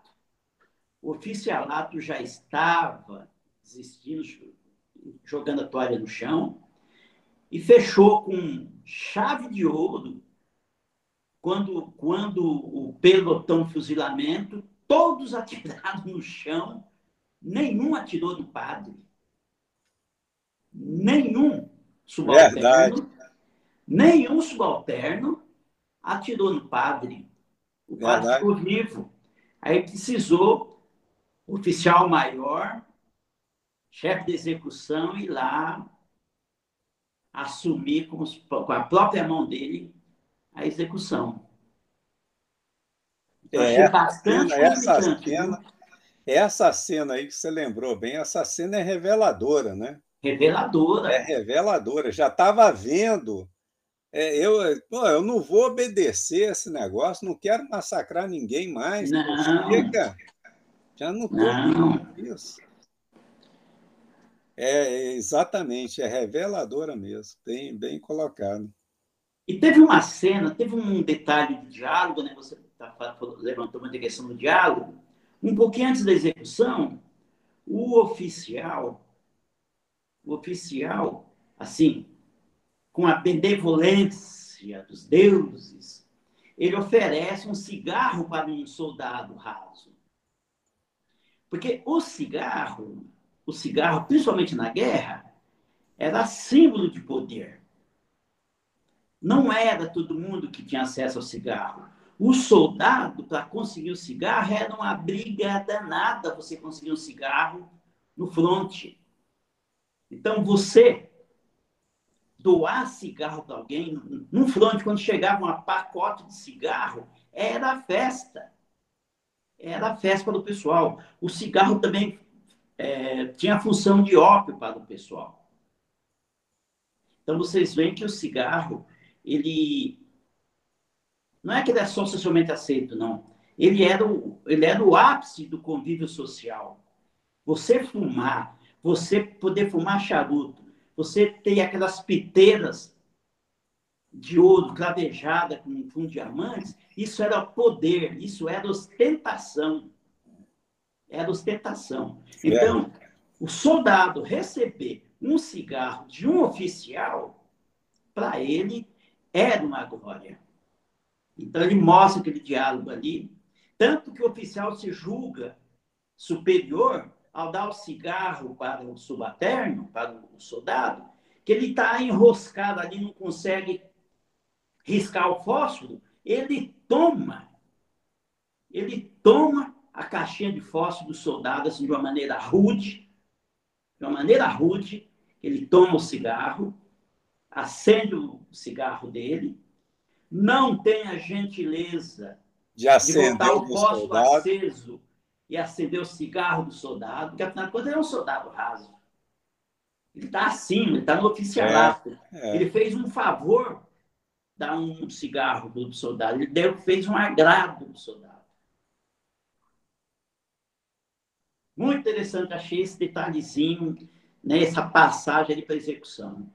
o oficialato já estava desistindo, jogando a toalha no chão, e fechou com chave de ouro quando, quando o pelotão fuzilamento, todos atiraram no chão, nenhum atirou no padre. Nenhum subalterno, Verdade. Nenhum subalterno atirou no padre. O padre Verdade. ficou vivo. Aí precisou oficial maior, chefe de execução, ir lá assumir com, os, com a própria mão dele a execução. Eu é, bastante cena, essa cena, essa cena aí que você lembrou bem, essa cena é reveladora, né? Reveladora. É reveladora. Já estava vendo. É, eu, pô, eu não vou obedecer esse negócio, não quero massacrar ninguém mais. Não. Chega. Já não estou isso. É, exatamente, é reveladora mesmo, bem, bem colocado. E teve uma cena, teve um detalhe de diálogo, né? Você tá, levantou uma questão do diálogo. Um pouquinho antes da execução, o oficial, o oficial, assim, com a benevolência dos deuses, ele oferece um cigarro para um soldado raso. Porque o cigarro, o cigarro, principalmente na guerra, era símbolo de poder. Não era todo mundo que tinha acesso ao cigarro. O soldado, para conseguir o cigarro, era uma briga danada você conseguir um cigarro no fronte. Então, você doar cigarro para alguém, no fronte, quando chegava um pacote de cigarro, era festa era festa do pessoal. O cigarro também é, tinha a função de ópio para o pessoal. Então vocês veem que o cigarro, ele não é que ele é só socialmente aceito, não. Ele era o, ele era o ápice do convívio social. Você fumar, você poder fumar charuto, você ter aquelas piteiras de ouro cravejada com, com diamantes, isso era poder, isso era ostentação. Era ostentação. Então, é. o soldado receber um cigarro de um oficial, para ele, era uma glória. Então, ele mostra aquele diálogo ali. Tanto que o oficial se julga superior ao dar o cigarro para o subalterno, para o soldado, que ele está enroscado ali, não consegue riscar o fósforo, ele toma, ele toma a caixinha de fósforo do soldado assim, de uma maneira rude, de uma maneira rude, ele toma o cigarro, acende o cigarro dele, não tem a gentileza de, de botar o fósforo aceso e acender o cigarro do soldado, porque afinal de contas ele é um soldado raso. Ele está acima, ele está no oficialato. É, é. Ele fez um favor dar um cigarro do soldado, ele deu, fez um agrado do soldado. Muito interessante, achei esse detalhezinho, né, essa passagem para execução.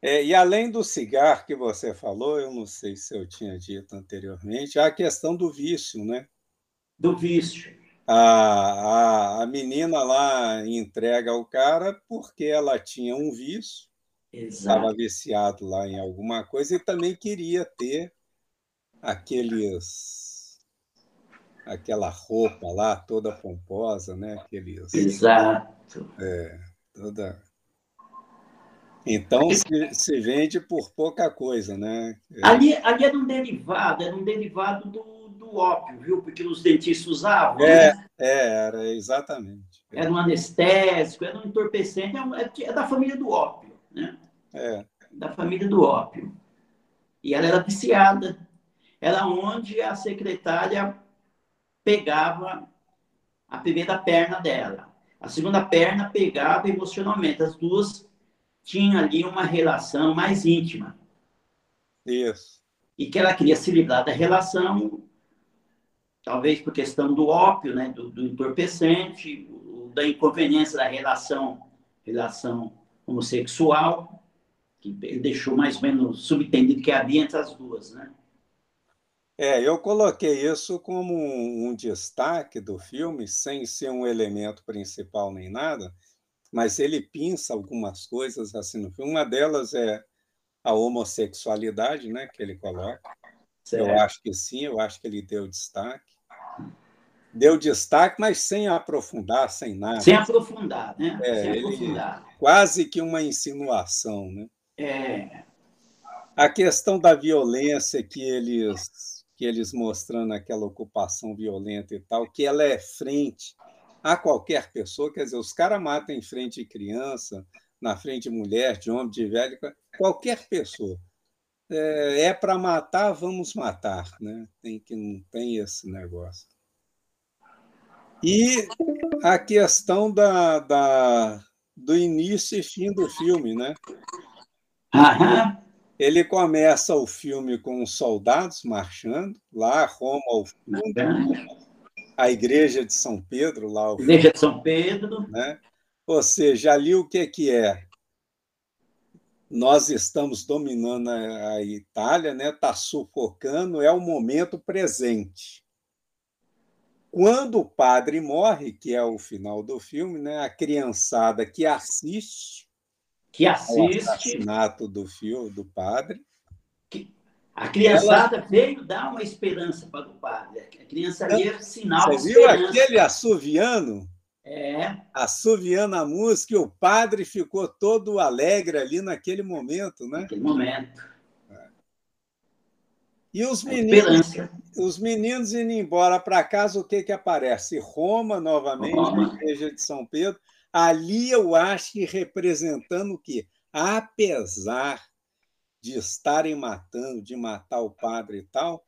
É, e além do cigarro que você falou, eu não sei se eu tinha dito anteriormente, há a questão do vício, né? Do vício a, a, a menina lá entrega ao cara porque ela tinha um vício, estava viciado lá em alguma coisa e também queria ter aqueles aquela roupa lá toda pomposa, né? Aqueles, Exato. É, toda. Então se, se vende por pouca coisa, né? Ali, ali era um derivado, era um derivado do do ópio, viu? Porque os dentistas usavam. É, né? é era exatamente. Era um anestésico, era um entorpecente, é, é da família do ópio, né? É. Da família do ópio. E ela era viciada. Era onde a secretária pegava a primeira perna dela. A segunda perna pegava emocionalmente. As duas tinham ali uma relação mais íntima. Isso. E que ela queria se livrar da relação talvez por questão do ópio, né, do, do entorpecente, da inconveniência da relação, relação homossexual, que ele deixou mais ou menos subentendido que havia entre as duas, né? É, eu coloquei isso como um, um destaque do filme, sem ser um elemento principal nem nada, mas ele pinça algumas coisas assim no filme. Uma delas é a homossexualidade, né, que ele coloca. Certo. Eu acho que sim, eu acho que ele deu destaque deu destaque, mas sem aprofundar, sem nada. Sem aprofundar, né? É, sem aprofundar. Quase que uma insinuação, né? É. A questão da violência que eles que eles mostrando aquela ocupação violenta e tal, que ela é frente a qualquer pessoa, quer dizer, os caras matam em frente de criança, na frente de mulher, de homem, de velho, qualquer pessoa. É, é para matar, vamos matar, né? Tem que não tem esse negócio. E a questão da, da, do início e fim do filme, né? Aham. Ele começa o filme com os soldados marchando, lá, Roma ao fundo, a igreja de São Pedro, lá ao Igreja de São Pedro. Né? Ou seja, ali o que, que é? Nós estamos dominando a Itália, né? Está sufocando, é o momento presente. Quando o padre morre, que é o final do filme, né, a criançada que assiste, que assiste o assassinato do filho do padre, a criançada ela... veio dar uma esperança para o padre. A criança ia sinal Você viu aquele assoviano? É. Assoviando a música e o padre ficou todo alegre ali naquele momento, né? Naquele momento. E os meninos, os meninos indo embora para casa, o que, que aparece? Roma, novamente, Roma. a igreja de São Pedro. Ali eu acho que representando o quê? Apesar de estarem matando, de matar o padre e tal,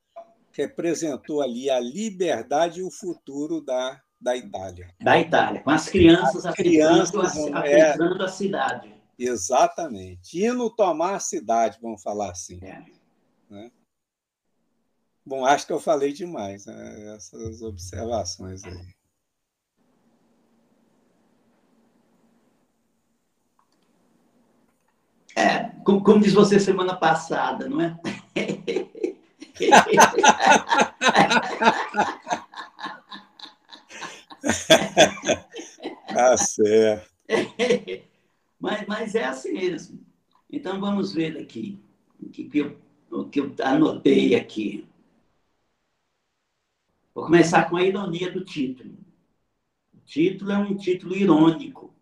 representou ali a liberdade e o futuro da, da Itália. Da Itália, com as crianças, as crianças a, é, a cidade. Exatamente. Indo tomar a cidade, vamos falar assim. É. Né? Bom, acho que eu falei demais, né? essas observações aí. É, como, como diz você semana passada, não é? tá certo. Mas, mas é assim mesmo. Então vamos ver aqui o que, eu, o que eu anotei aqui. Vou começar com a ironia do título. O título é um título irônico.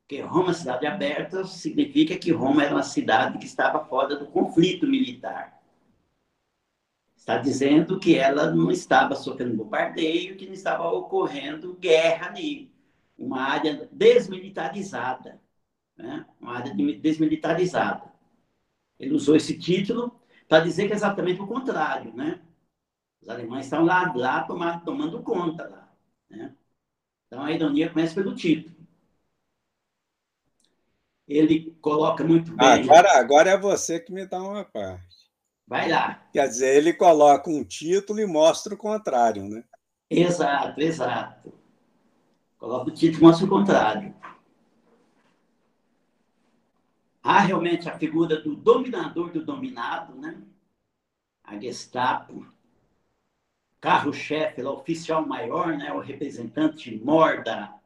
Porque Roma, cidade aberta, significa que Roma era uma cidade que estava fora do conflito militar. Está dizendo que ela não estava sofrendo bombardeio, que não estava ocorrendo guerra ali. Uma área desmilitarizada. Né? Uma área desmilitarizada. Ele usou esse título para dizer que é exatamente o contrário, né? Os alemães estão lá, lá tomando, tomando conta lá. Né? Então a ironia começa pelo título. Ele coloca muito bem. Agora, agora é você que me dá uma parte. Vai lá. Quer dizer, ele coloca um título e mostra o contrário, né? Exato, exato. Coloca o título e mostra o contrário. Há realmente a figura do dominador do dominado, né? A Gestapo, carro-chefe, o oficial maior, né? O representante mor da,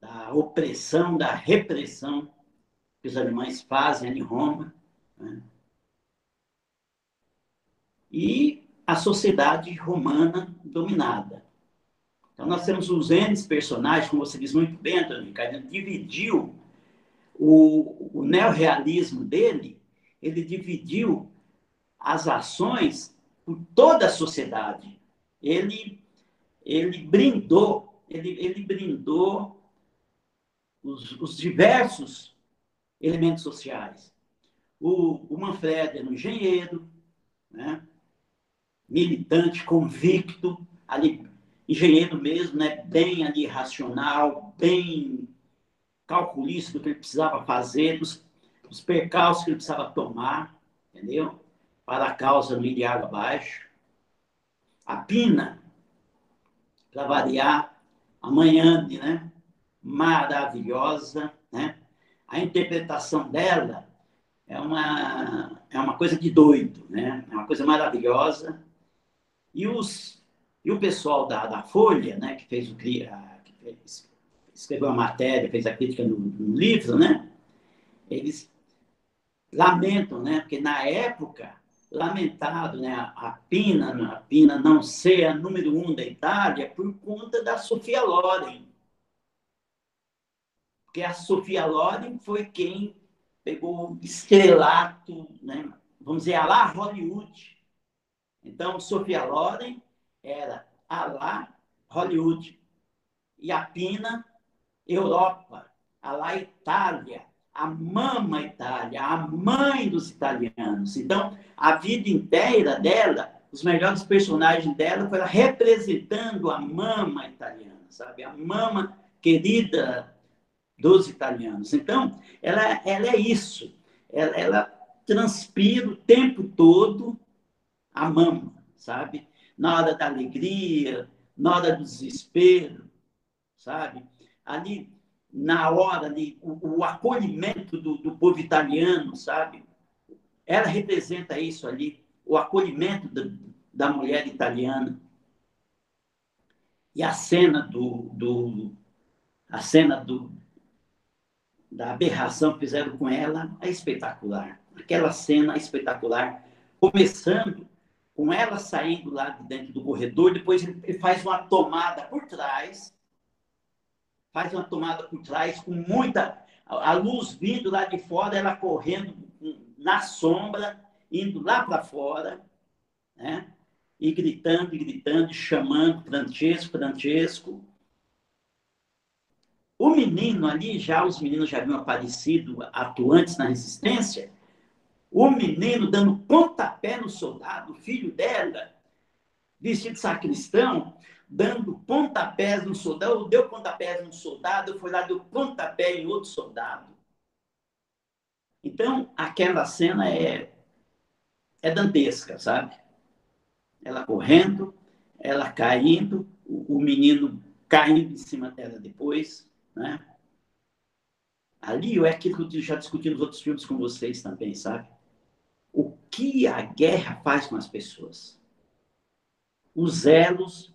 da opressão, da repressão que os alemães fazem em Roma. Né? E a sociedade romana dominada. Então, nós temos os N personagens, como você diz muito bem, Antônio Ricardo, dividiu o, o neorrealismo dele, ele dividiu as ações por toda a sociedade. Ele, ele brindou, ele, ele brindou os, os diversos elementos sociais. O, o Manfred era um engenheiro, né? militante, convicto, ali, engenheiro mesmo, né? bem ali racional, bem calculista do que ele precisava fazer, dos, dos percalços que ele precisava tomar, entendeu? Para a causa água abaixo. A Pina, para variar, amanhã, né? Maravilhosa, né? A interpretação dela é uma, é uma coisa de doido, né? É uma coisa maravilhosa. E, os, e o pessoal da, da Folha, né, que fez o que fez, escreveu a matéria, fez a crítica no, no livro, né? Eles lamentam, né? Porque na época lamentado, né, a Pina, a Pina não ser a número um da Itália por conta da Sofia Loren. Porque a Sofia Loren foi quem pegou estrelato, né, vamos dizer, a lá Hollywood. Então, Sofia Loren era a lá Hollywood. E a Pina Europa, a lá Itália, a mama Itália, a mãe dos italianos. Então, a vida inteira dela, os melhores personagens dela foram representando a mama italiana, sabe? A mama querida dos italianos. Então, ela, ela é isso. Ela, ela transpira o tempo todo a mama, sabe? Na hora da alegria, na hora do desespero, sabe? ali na hora ali, o, o acolhimento do, do, povo italiano, sabe? Ela representa isso ali, o acolhimento da, da mulher italiana. E a cena do, do a cena do, da aberração que fizeram com ela é espetacular. Aquela cena espetacular, começando com ela saindo lá de dentro do corredor, depois ele faz uma tomada por trás faz uma tomada por trás com muita a luz vindo lá de fora, ela correndo na sombra, indo lá para fora, né? E gritando, gritando, chamando Francesco, Francesco. O menino ali, já os meninos já haviam aparecido atuantes na resistência, o menino dando pontapé no soldado, filho dela, vestido de sacristão, dando pontapés no soldado, deu pontapés no soldado, foi lá, deu pontapé em outro soldado. Então, aquela cena é, é dantesca, sabe? Ela correndo, ela caindo, o, o menino caindo em cima dela depois, né? Ali é aquilo que eu já discuti nos outros filmes com vocês também, sabe? O que a guerra faz com as pessoas? Os elos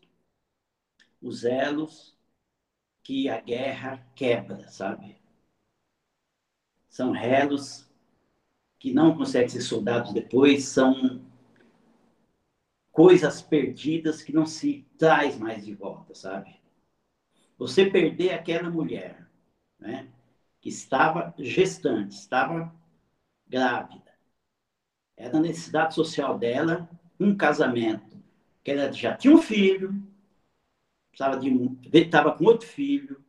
os elos que a guerra quebra, sabe? São elos que não conseguem ser soldados depois, são coisas perdidas que não se traz mais de volta, sabe? Você perder aquela mulher, né, que estava gestante, estava grávida, era a necessidade social dela, um casamento, que ela já tinha um filho, precisava de um, estava com outro filho.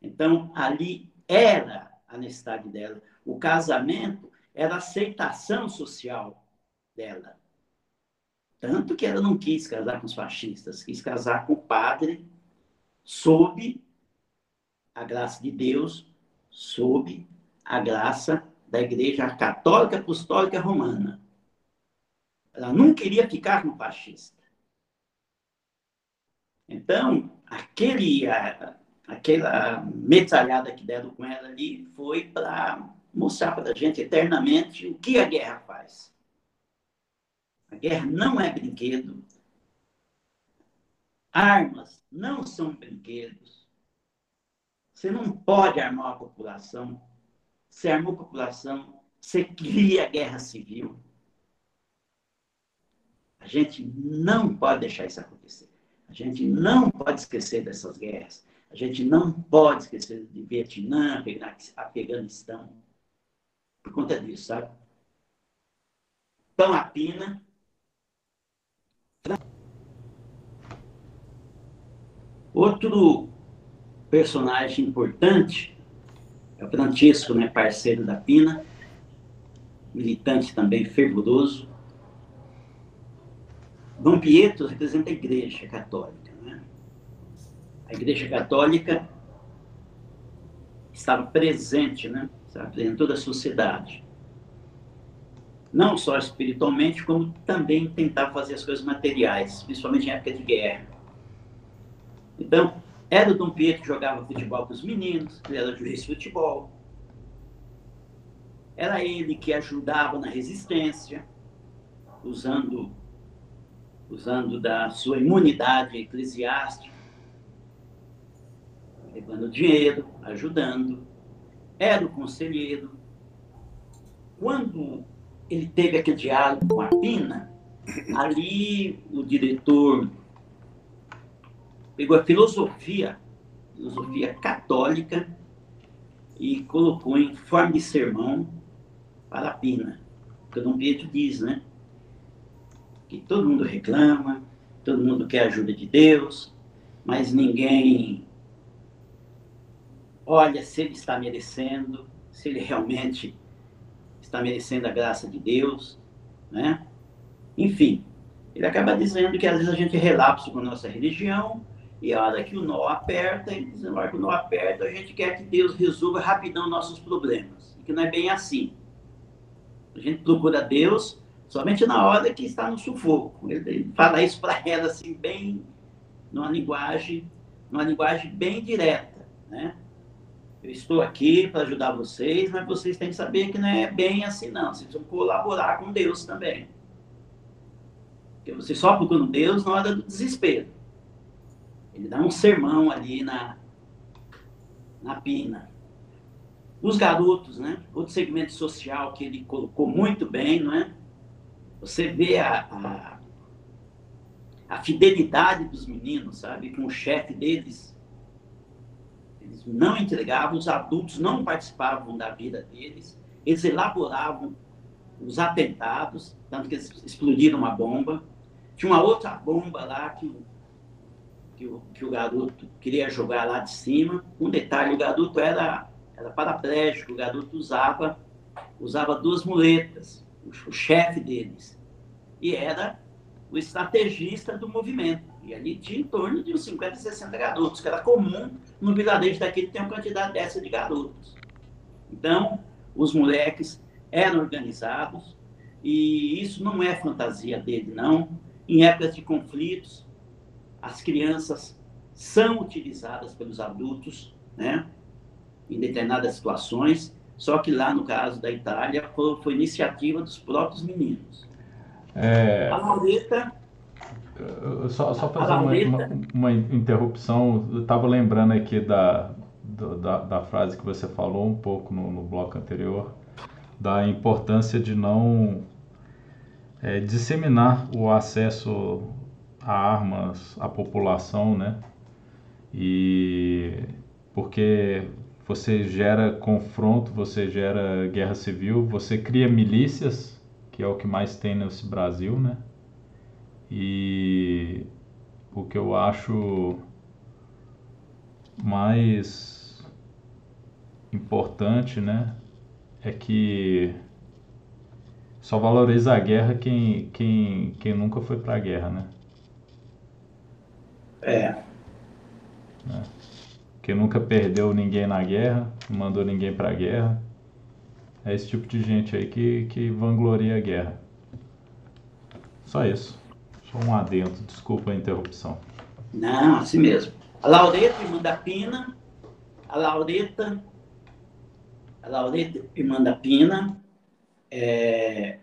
Então, ali era a necessidade dela. O casamento era a aceitação social dela. Tanto que ela não quis casar com os fascistas, quis casar com o padre sob a graça de Deus, sob a graça da Igreja Católica Apostólica Romana. Ela não queria ficar com o fascista. Então, aquele, a, aquela metralhada que deram com ela ali foi para mostrar para a gente eternamente o que a guerra faz. A guerra não é brinquedo. Armas não são brinquedos. Você não pode armar a população. Você armou a população, você cria guerra civil. A gente não pode deixar isso acontecer. A gente não pode esquecer dessas guerras. A gente não pode esquecer de Vietnã, Afeganistão. Por conta disso, sabe? Pão a pina. Outro personagem importante é o Francisco, né, parceiro da Pina, militante também fervoroso. Dom Pietro representa a Igreja Católica. Né? A Igreja Católica estava presente, né? estava presente em toda a sociedade. Não só espiritualmente, como também tentar fazer as coisas materiais, principalmente em época de guerra. Então, era o Dom Pietro que jogava futebol com os meninos, ele era juiz de futebol. Era ele que ajudava na resistência, usando, usando da sua imunidade eclesiástica, levando dinheiro, ajudando. Era o conselheiro. Quando ele teve aquele diálogo com a Pina, ali o diretor pegou a filosofia, filosofia católica, e colocou em forma de sermão para a Pina. Porque o Dom Pedro diz, né? Que todo mundo reclama, todo mundo quer ajuda de Deus, mas ninguém olha se ele está merecendo, se ele realmente está merecendo a graça de Deus, né? Enfim, ele acaba dizendo que às vezes a gente relapsa com a nossa religião e a hora que o nó aperta, ele diz, na hora que o nó aperta, a gente quer que Deus resolva rapidão nossos problemas. Que não é bem assim. A gente procura Deus somente na hora que está no sufoco. Ele, fala isso para ela assim, bem, numa linguagem, numa linguagem bem direta, né? Eu estou aqui para ajudar vocês, mas vocês têm que saber que não é bem assim, não. Vocês precisam colaborar com Deus também. Porque vocês só procuram Deus na hora do desespero. Ele dá um sermão ali na, na pina. Os garotos, né? Outro segmento social que ele colocou muito bem, não é? Você vê a, a, a fidelidade dos meninos, sabe? Com o chefe deles. Eles não entregavam, os adultos não participavam da vida deles. Eles elaboravam os atentados, tanto que eles explodiram uma bomba. Tinha uma outra bomba lá que que o, que o garoto queria jogar lá de cima. Um detalhe, o garoto era, era paraplégico, o garoto usava, usava duas muletas, o, chefe deles. E era o estrategista do movimento. E ali tinha em torno de uns 50, 60 garotos, que era comum no vilarejo daquele ter uma quantidade dessa de garotos. Então, os moleques eram organizados, e isso não é fantasia dele, não. Em épocas de conflitos, as crianças são utilizadas pelos adultos, né, em determinadas situações, só que lá no caso da Itália foi, foi iniciativa dos próprios meninos. É... A Laureta só, só fazer uma, uma, uma, interrupção, eu estava lembrando aqui da, da, da, frase que você falou um pouco no, no bloco anterior, da importância de não é, disseminar o acesso armas à população, né? E porque você gera confronto, você gera guerra civil, você cria milícias, que é o que mais tem nesse Brasil, né? E o que eu acho mais importante, né, é que Só valoriza a guerra quem, quem, quem nunca foi para a guerra, né? É. é. Quem nunca perdeu ninguém na guerra, não mandou ninguém para a guerra. É esse tipo de gente aí que, que vangloria a guerra. Só isso. Só um adendo, desculpa a interrupção. Não, assim mesmo. A Laureta, irmã da Pina, a Laureta, a Laureta, irmã da Pina, é,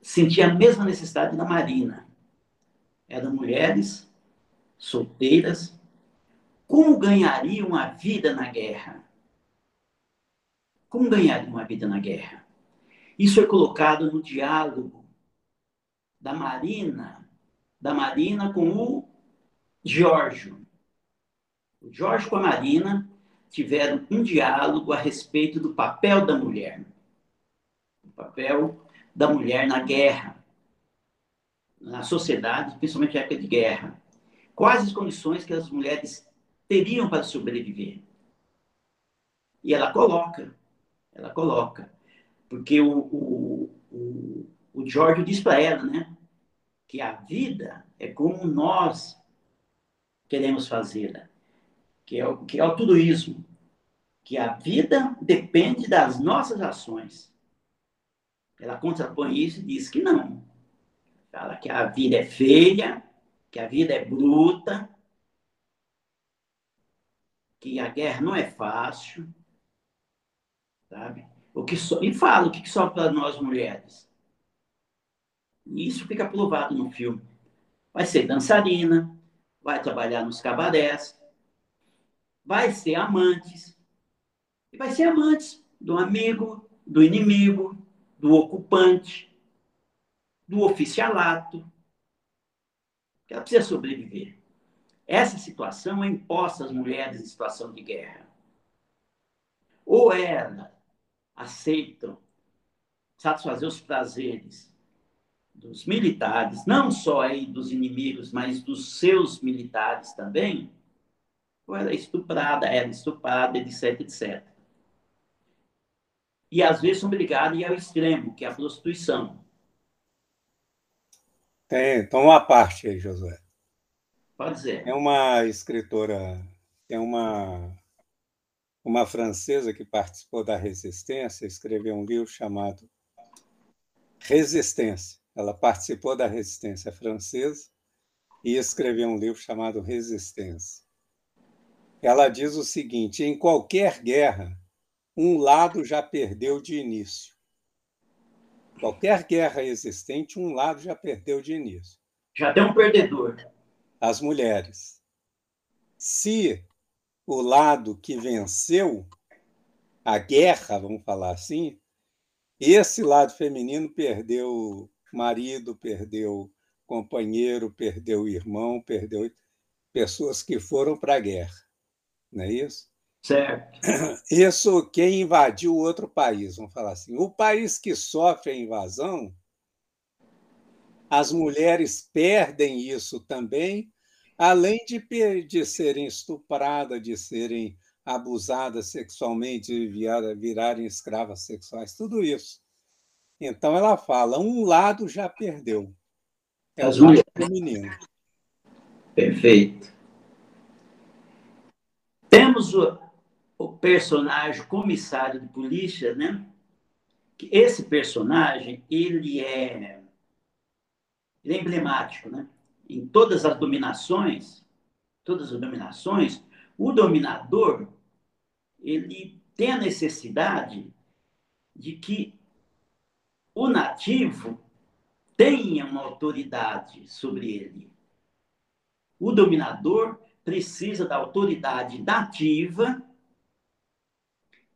sentia a mesma necessidade da Marina. Eram mulheres solteiras. Como ganhariam a vida na guerra? Como ganhariam uma vida na guerra? Isso foi colocado no diálogo da Marina, da Marina com o Giorgio. O Jorge com a Marina tiveram um diálogo a respeito do papel da mulher. O papel da mulher na guerra, na sociedade, principalmente na época de guerra. Quais as condições que as mulheres teriam para sobreviver? E ela coloca, ela coloca, porque o, o, o, o diz para ela, né, que a vida é como nós queremos fazê-la, que é o que é o tudoísmo, que a vida depende das nossas ações. Ela contrapõe isso e diz que não. Fala que a vida é feia, que a vida é bruta, que a guerra não é fácil, sabe? O que so... E fala o que sobra para nós mulheres. Isso fica provado no filme. Vai ser dançarina, vai trabalhar nos cabarés, vai ser amantes, e vai ser amantes do amigo, do inimigo, do ocupante, do oficialato. Ela precisa sobreviver. Essa situação é imposta às mulheres em situação de guerra. Ou elas aceitam satisfazer os prazeres dos militares, não só aí dos inimigos, mas dos seus militares também, ou ela é estuprada, ela é estuprada, etc, etc. E às vezes são obrigados a ir ao extremo, que é a prostituição. Tem, então uma parte aí, Josué. Pode dizer. Tem uma escritora, tem uma uma francesa que participou da resistência, escreveu um livro chamado Resistência. Ela participou da resistência francesa e escreveu um livro chamado Resistência. Ela diz o seguinte: em qualquer guerra, um lado já perdeu de início. Qualquer guerra existente, um lado já perdeu de início. Já tem um perdedor. As mulheres. Se o lado que venceu a guerra, vamos falar assim, esse lado feminino perdeu marido, perdeu companheiro, perdeu irmão, perdeu pessoas que foram para a guerra. Não é isso? Certo. Isso quem invadiu outro país, vamos falar assim. O país que sofre a invasão, as mulheres perdem isso também, além de, de serem estupradas, de serem abusadas sexualmente, de virarem escravas sexuais, tudo isso. Então ela fala, um lado já perdeu. É As o lado feminino. Perfeito. Temos o, o personagem comissário de polícia, né? Esse personagem, ele é, ele é emblemático, né? Em todas as dominações, todas as dominações, o dominador, ele tem a necessidade de que o nativo tenha uma autoridade sobre ele. O dominador precisa da autoridade nativa,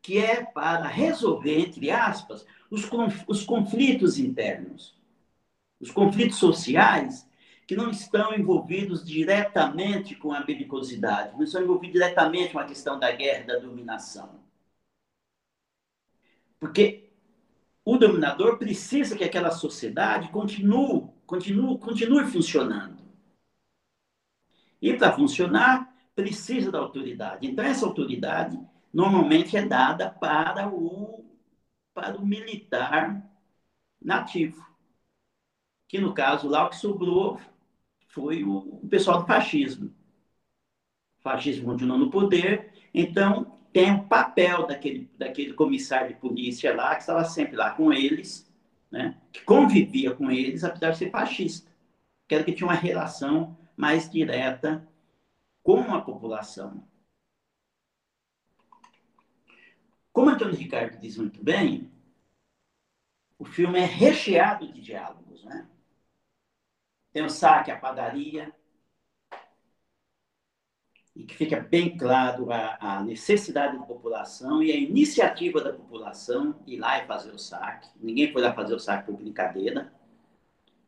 que é para resolver, entre aspas, os, os conflitos internos, os conflitos sociais que não estão envolvidos diretamente com a belicosidade, não estão envolvidos diretamente com a questão da guerra, da dominação. Porque o dominador precisa que aquela sociedade continue, continue, continue funcionando. E para funcionar, precisa da autoridade. Então, essa autoridade normalmente é dada para o, para o militar nativo. Que no caso lá o que sobrou foi o, o pessoal do fascismo. O fascismo continuou no poder, então tem o papel daquele, daquele comissário de polícia lá, que estava sempre lá com eles, né? que convivia com eles, apesar de ser fascista. Que era que tinha uma relação mais direta com a população. Como Antônio Ricardo diz muito bem, o filme é recheado de diálogos. Né? Tem o saque, a padaria, e que fica bem claro a, a, necessidade da população e a iniciativa da população ir lá e fazer o saque. Ninguém foi lá fazer o saque por brincadeira,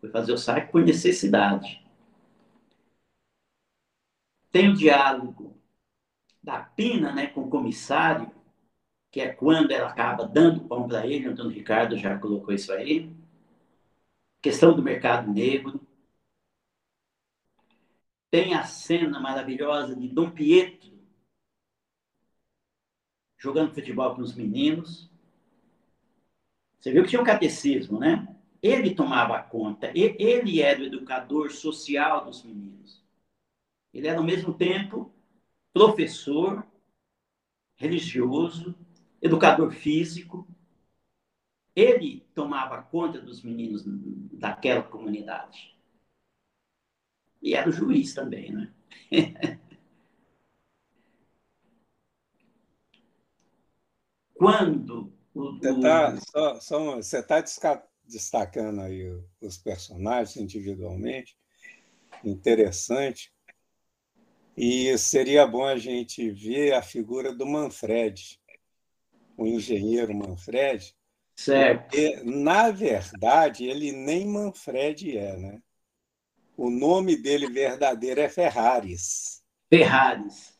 foi fazer o saque por necessidade. Tem o diálogo da Pina né, com o comissário, que é quando ela acaba dando pão para ele, o Antônio Ricardo já colocou isso aí. Questão do mercado negro tem a cena maravilhosa de Dom Pietro jogando futebol com os meninos. Você viu que tinha um catecismo, né? Ele tomava conta, ele era o educador social dos meninos. Ele era, ao mesmo tempo, professor, religioso, educador físico. Ele tomava conta dos meninos daquela comunidade. E era o juiz também, né? Quando o, você está só, só, tá destacando aí os personagens individualmente, interessante. E seria bom a gente ver a figura do Manfred, o engenheiro Manfred. Certo. Porque, na verdade, ele nem Manfred é, né? O nome dele verdadeiro é Ferraris. Ferraris.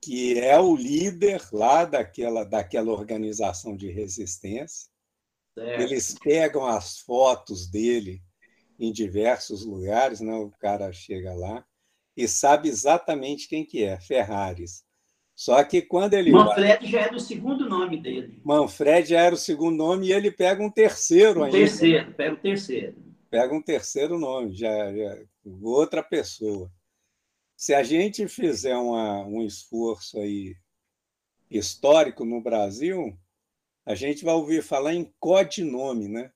Que é o líder lá daquela, daquela organização de resistência. Certo. Eles pegam as fotos dele em diversos lugares, né? o cara chega lá e sabe exatamente quem que é, Ferraris. Só que quando ele. Manfred vai... já era o segundo nome dele. Manfred já era o segundo nome e ele pega um terceiro um ainda. Terceiro, pega o terceiro. Pega um terceiro nome, já, já outra pessoa. Se a gente fizer uma, um esforço aí histórico no Brasil, a gente vai ouvir falar em codinome, né?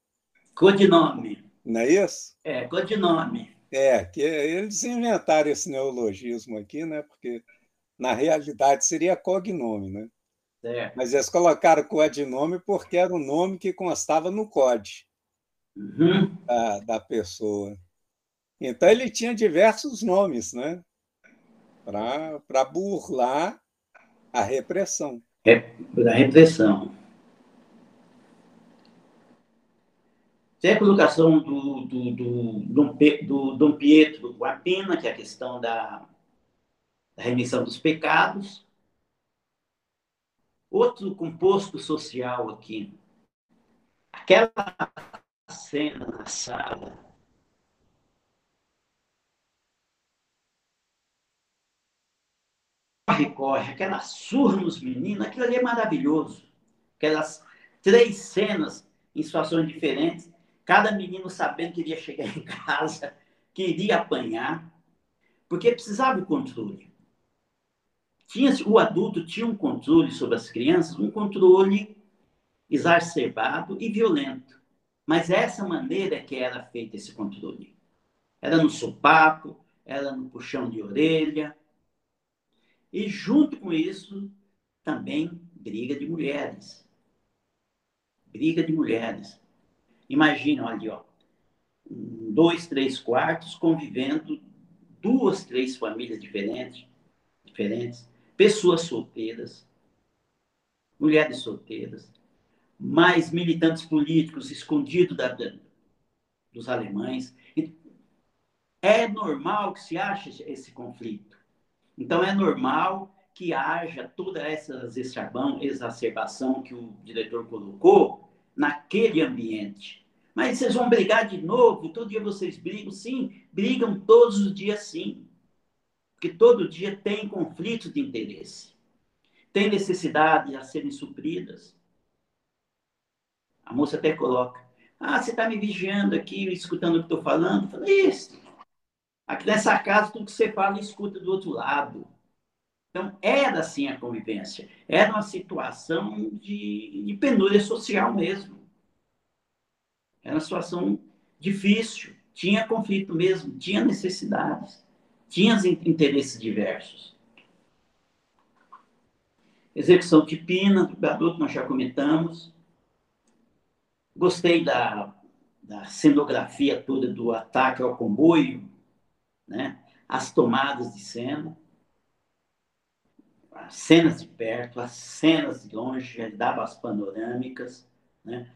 Codinome. Não é isso? É, codinome. É, que eles inventaram esse neologismo aqui, né? Porque na realidade seria cognome, né? É. Mas eles colocaram codinome porque era o nome que constava no COD uhum. da, da pessoa. Então, ele tinha diversos nomes né? para burlar a repressão. É, a repressão. Tem a colocação do, do, do, do, do Dom Pietro a pena, que é a questão da, da remissão dos pecados. Outro composto social aqui. Aquela cena na sala corre, corre, aquela surra nos meninos, aquilo ali é maravilhoso. Aquelas três cenas em situações diferentes, cada menino sabendo que iria chegar em casa, que iria apanhar, porque precisava o controle. Tinha, o adulto tinha um controle sobre as crianças, um controle exacerbado e violento. Mas essa maneira que era feito esse controle. Era no sopapo, era no puxão de orelha, e junto com isso, também briga de mulheres. Briga de mulheres. Imagina, olha, ó, dois, três quartos convivendo, duas, três famílias diferentes, diferentes, pessoas solteiras, mulheres solteiras, mais militantes políticos escondidos da, da, dos alemães. É normal que se ache esse conflito. Então, é normal que haja toda essa exacerbação que o diretor colocou naquele ambiente. Mas vocês vão brigar de novo? Todo dia vocês brigam? Sim, brigam todos os dias, sim. Porque todo dia tem conflitos de interesse. Tem necessidades a serem supridas. A moça até coloca. Ah, você está me vigiando aqui, escutando o que estou falando? Falei, isso. Aqui nessa casa, tudo que você fala, escuta do outro lado. Então, era assim a convivência. Era uma situação de, de penúria social mesmo. Era uma situação difícil. Tinha conflito mesmo, tinha necessidades, tinha interesses diversos. Execução de Pina, do Gaduto, nós já comentamos. Gostei da, da cenografia toda do ataque ao comboio, né? as tomadas de cena, as cenas de perto, as cenas de longe, ele dava as panorâmicas, né?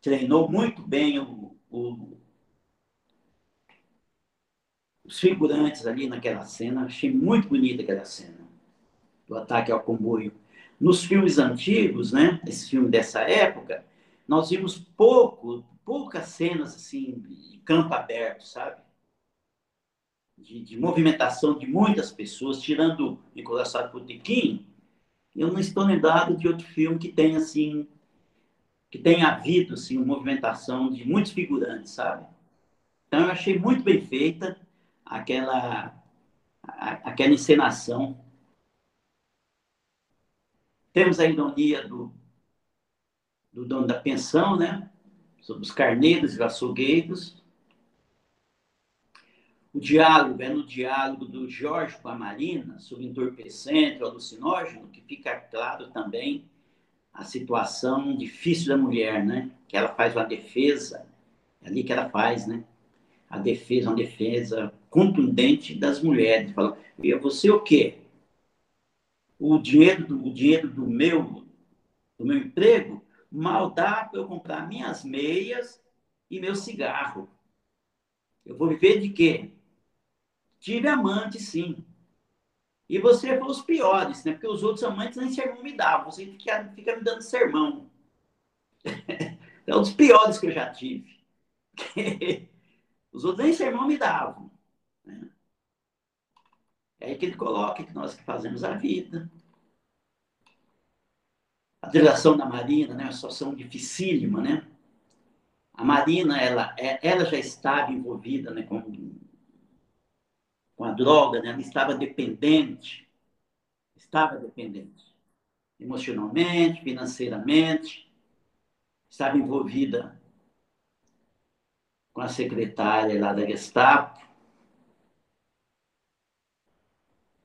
treinou muito bem o, o, os figurantes ali naquela cena, achei muito bonita aquela cena do ataque ao comboio. Nos filmes antigos, né, esse filme dessa época, nós vimos pouco, poucas cenas assim de campo aberto, sabe? De, de movimentação de muitas pessoas, tirando Nicolas Sarkozy, eu não estou lembrado de outro filme que tenha assim que tenha havido assim uma movimentação de muitos figurantes, sabe? Então eu achei muito bem feita aquela aquela encenação temos a ironia do, do dono da pensão, né? Sobre os carneiros e açougueiros. O diálogo é no diálogo do Jorge com a Marina sobre entorpecente, alucinógeno, que fica claro também a situação difícil da mulher, né? Que ela faz uma defesa, é ali que ela faz, né? A defesa, uma defesa contundente das mulheres. Fala, você o quê? o dinheiro do, o dinheiro do meu do meu emprego mal dá para eu comprar minhas meias e meu cigarro. Eu vou viver de quê? Tive amante, sim. E você foi os piores, né? Porque os outros amantes nem sermão me davam. Você fica, fica me dando sermão. é um dos piores que eu já tive. os outros nem sermão me davam. É aí que ele coloca que nós que fazemos a vida. A direção da Marina, né, uma situação dificílima, né? A Marina, ela, é, ela já estava envolvida né, com, com a droga, né? ela estava dependente, estava dependente, emocionalmente, financeiramente, estava envolvida com a secretária lá da Gestapo,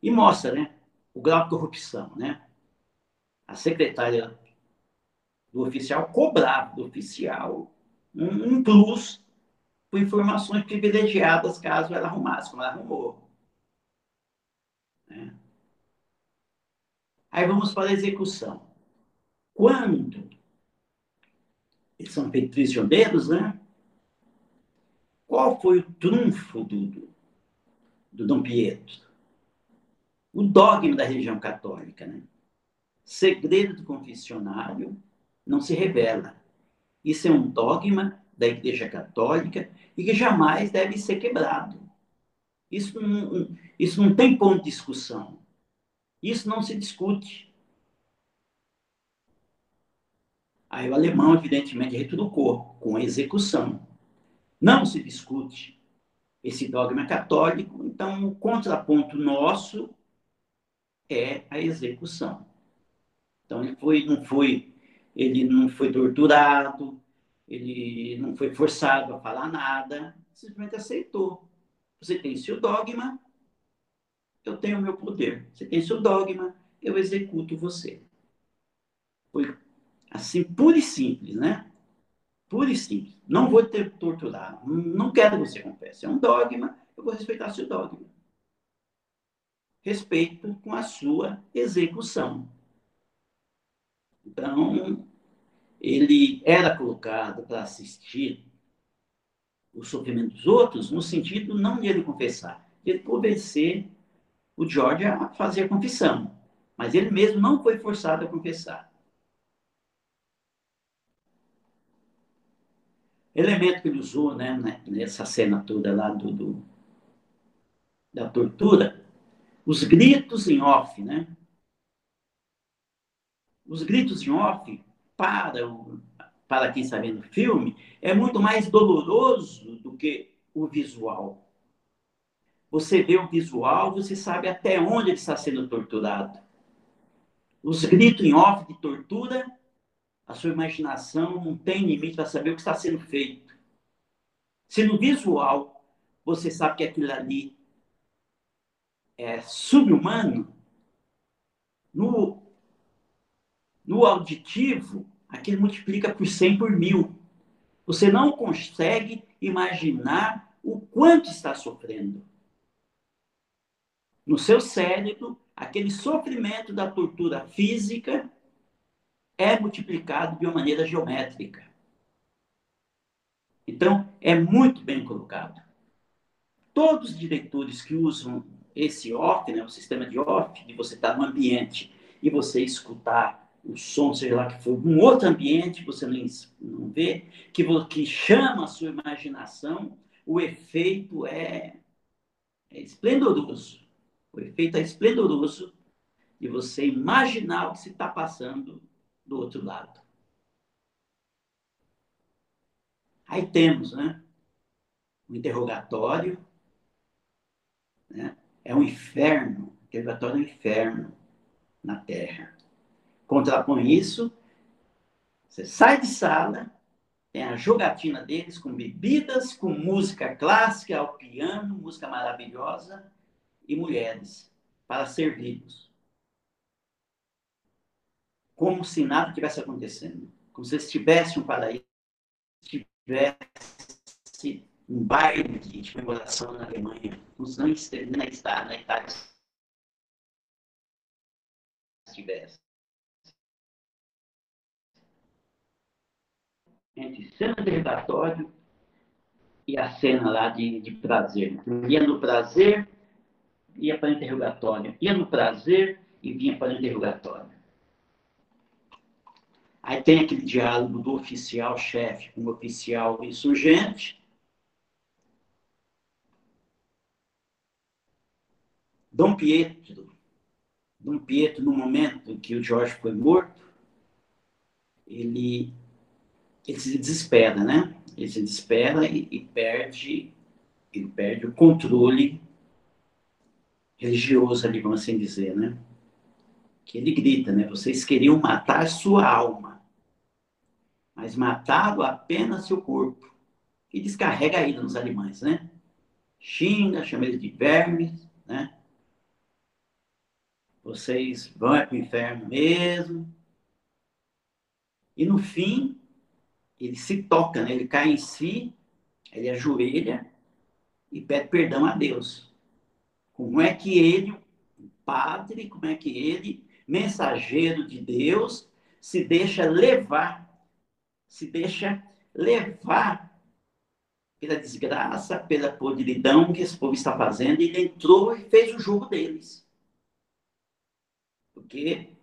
E mostra né, o grau de corrupção. Né? A secretária do oficial cobrava do oficial um, um plus por informações privilegiadas caso ela arrumasse, como ela arrumou. Né? Aí vamos para a execução. Quando eles são prisioneiros, né? Qual foi o trunfo do, do, do Dom Pietro? O dogma da religião católica. Né? Segredo do confessionário não se revela. Isso é um dogma da Igreja Católica e que jamais deve ser quebrado. Isso não, isso não tem ponto de discussão. Isso não se discute. Aí o alemão, evidentemente, retrucou com execução. Não se discute esse dogma católico, então o contraponto nosso é a execução. Então ele foi, não foi, ele não foi torturado, ele não foi forçado a falar nada, simplesmente aceitou. Você tem seu dogma, eu tenho o meu poder. Você tem seu dogma, eu executo você. Foi assim, puro e simples, né? Puro e simples. Não vou te torturar. Não quero que você confesse. É um dogma, eu vou respeitar seu dogma respeito com a sua execução. Então, ele era colocado para assistir o sofrimento dos outros no sentido não de ele confessar, de ele convencer o George a fazer a confissão. Mas ele mesmo não foi forçado a confessar. Elemento que ele usou né, nessa cena toda lá do, do da tortura os gritos em off, né? Os gritos em off para, para quem está vendo o filme, é muito mais doloroso do que o visual. Você vê o visual, você sabe até onde ele está sendo torturado. Os gritos em off de tortura, a sua imaginação não tem limite para saber o que está sendo feito. Se no visual você sabe que aquilo ali é subhumano, no, no auditivo, aquilo multiplica por 100 por mil. Você não consegue imaginar o quanto está sofrendo no seu cérebro, aquele sofrimento da tortura física é multiplicado de uma maneira geométrica. Então, é muito bem colocado. Todos os diretores que usam esse off, né, o sistema de off, de você estar no ambiente e você escutar o som, seja lá que for, um outro ambiente, você não, não vê, que, que chama a sua imaginação, o efeito é, é esplendoroso. O efeito é esplendoroso de você imaginar o que se está passando do outro lado. Aí temos, né? O interrogatório, né? É um inferno. O interrogatório é um inferno na Terra. Contrapõe isso, você sai de sala, tem a jogatina deles com bebidas, com música clássica ao piano, música maravilhosa, e mulheres para servi-los. Como se nada tivesse acontecendo. Como se estivesse um paraíso, tivesse um baile de comemoração na Alemanha. Como se não está na Itália estivesse. Entre cena de redatório e a cena lá de, de prazer. Ia no prazer ia para o interrogatório. Ia no prazer e vinha para o interrogatório. Aí tem aquele diálogo do oficial-chefe com o oficial insurgente. Dom Pietro, Dom Pietro, no momento em que o Jorge foi morto, ele, ele se desespera, né? Ele se desespera e, e perde, ele perde o controle religioso ali, vamos assim dizer, né? Que ele grita, né? Vocês queriam matar sua alma, mas matado apenas seu corpo. E descarrega a ira nos alemães, né? Xinga, chama eles de vermes, né? Vocês vão é para o inferno mesmo. E no fim, ele se toca, né? Ele cai em si, ele ajoelha e pede perdão a Deus. Como é que ele, padre, como é que ele, mensageiro de Deus, se deixa levar, se deixa levar pela desgraça, pela podridão que esse povo está fazendo, ele entrou e fez o jogo deles.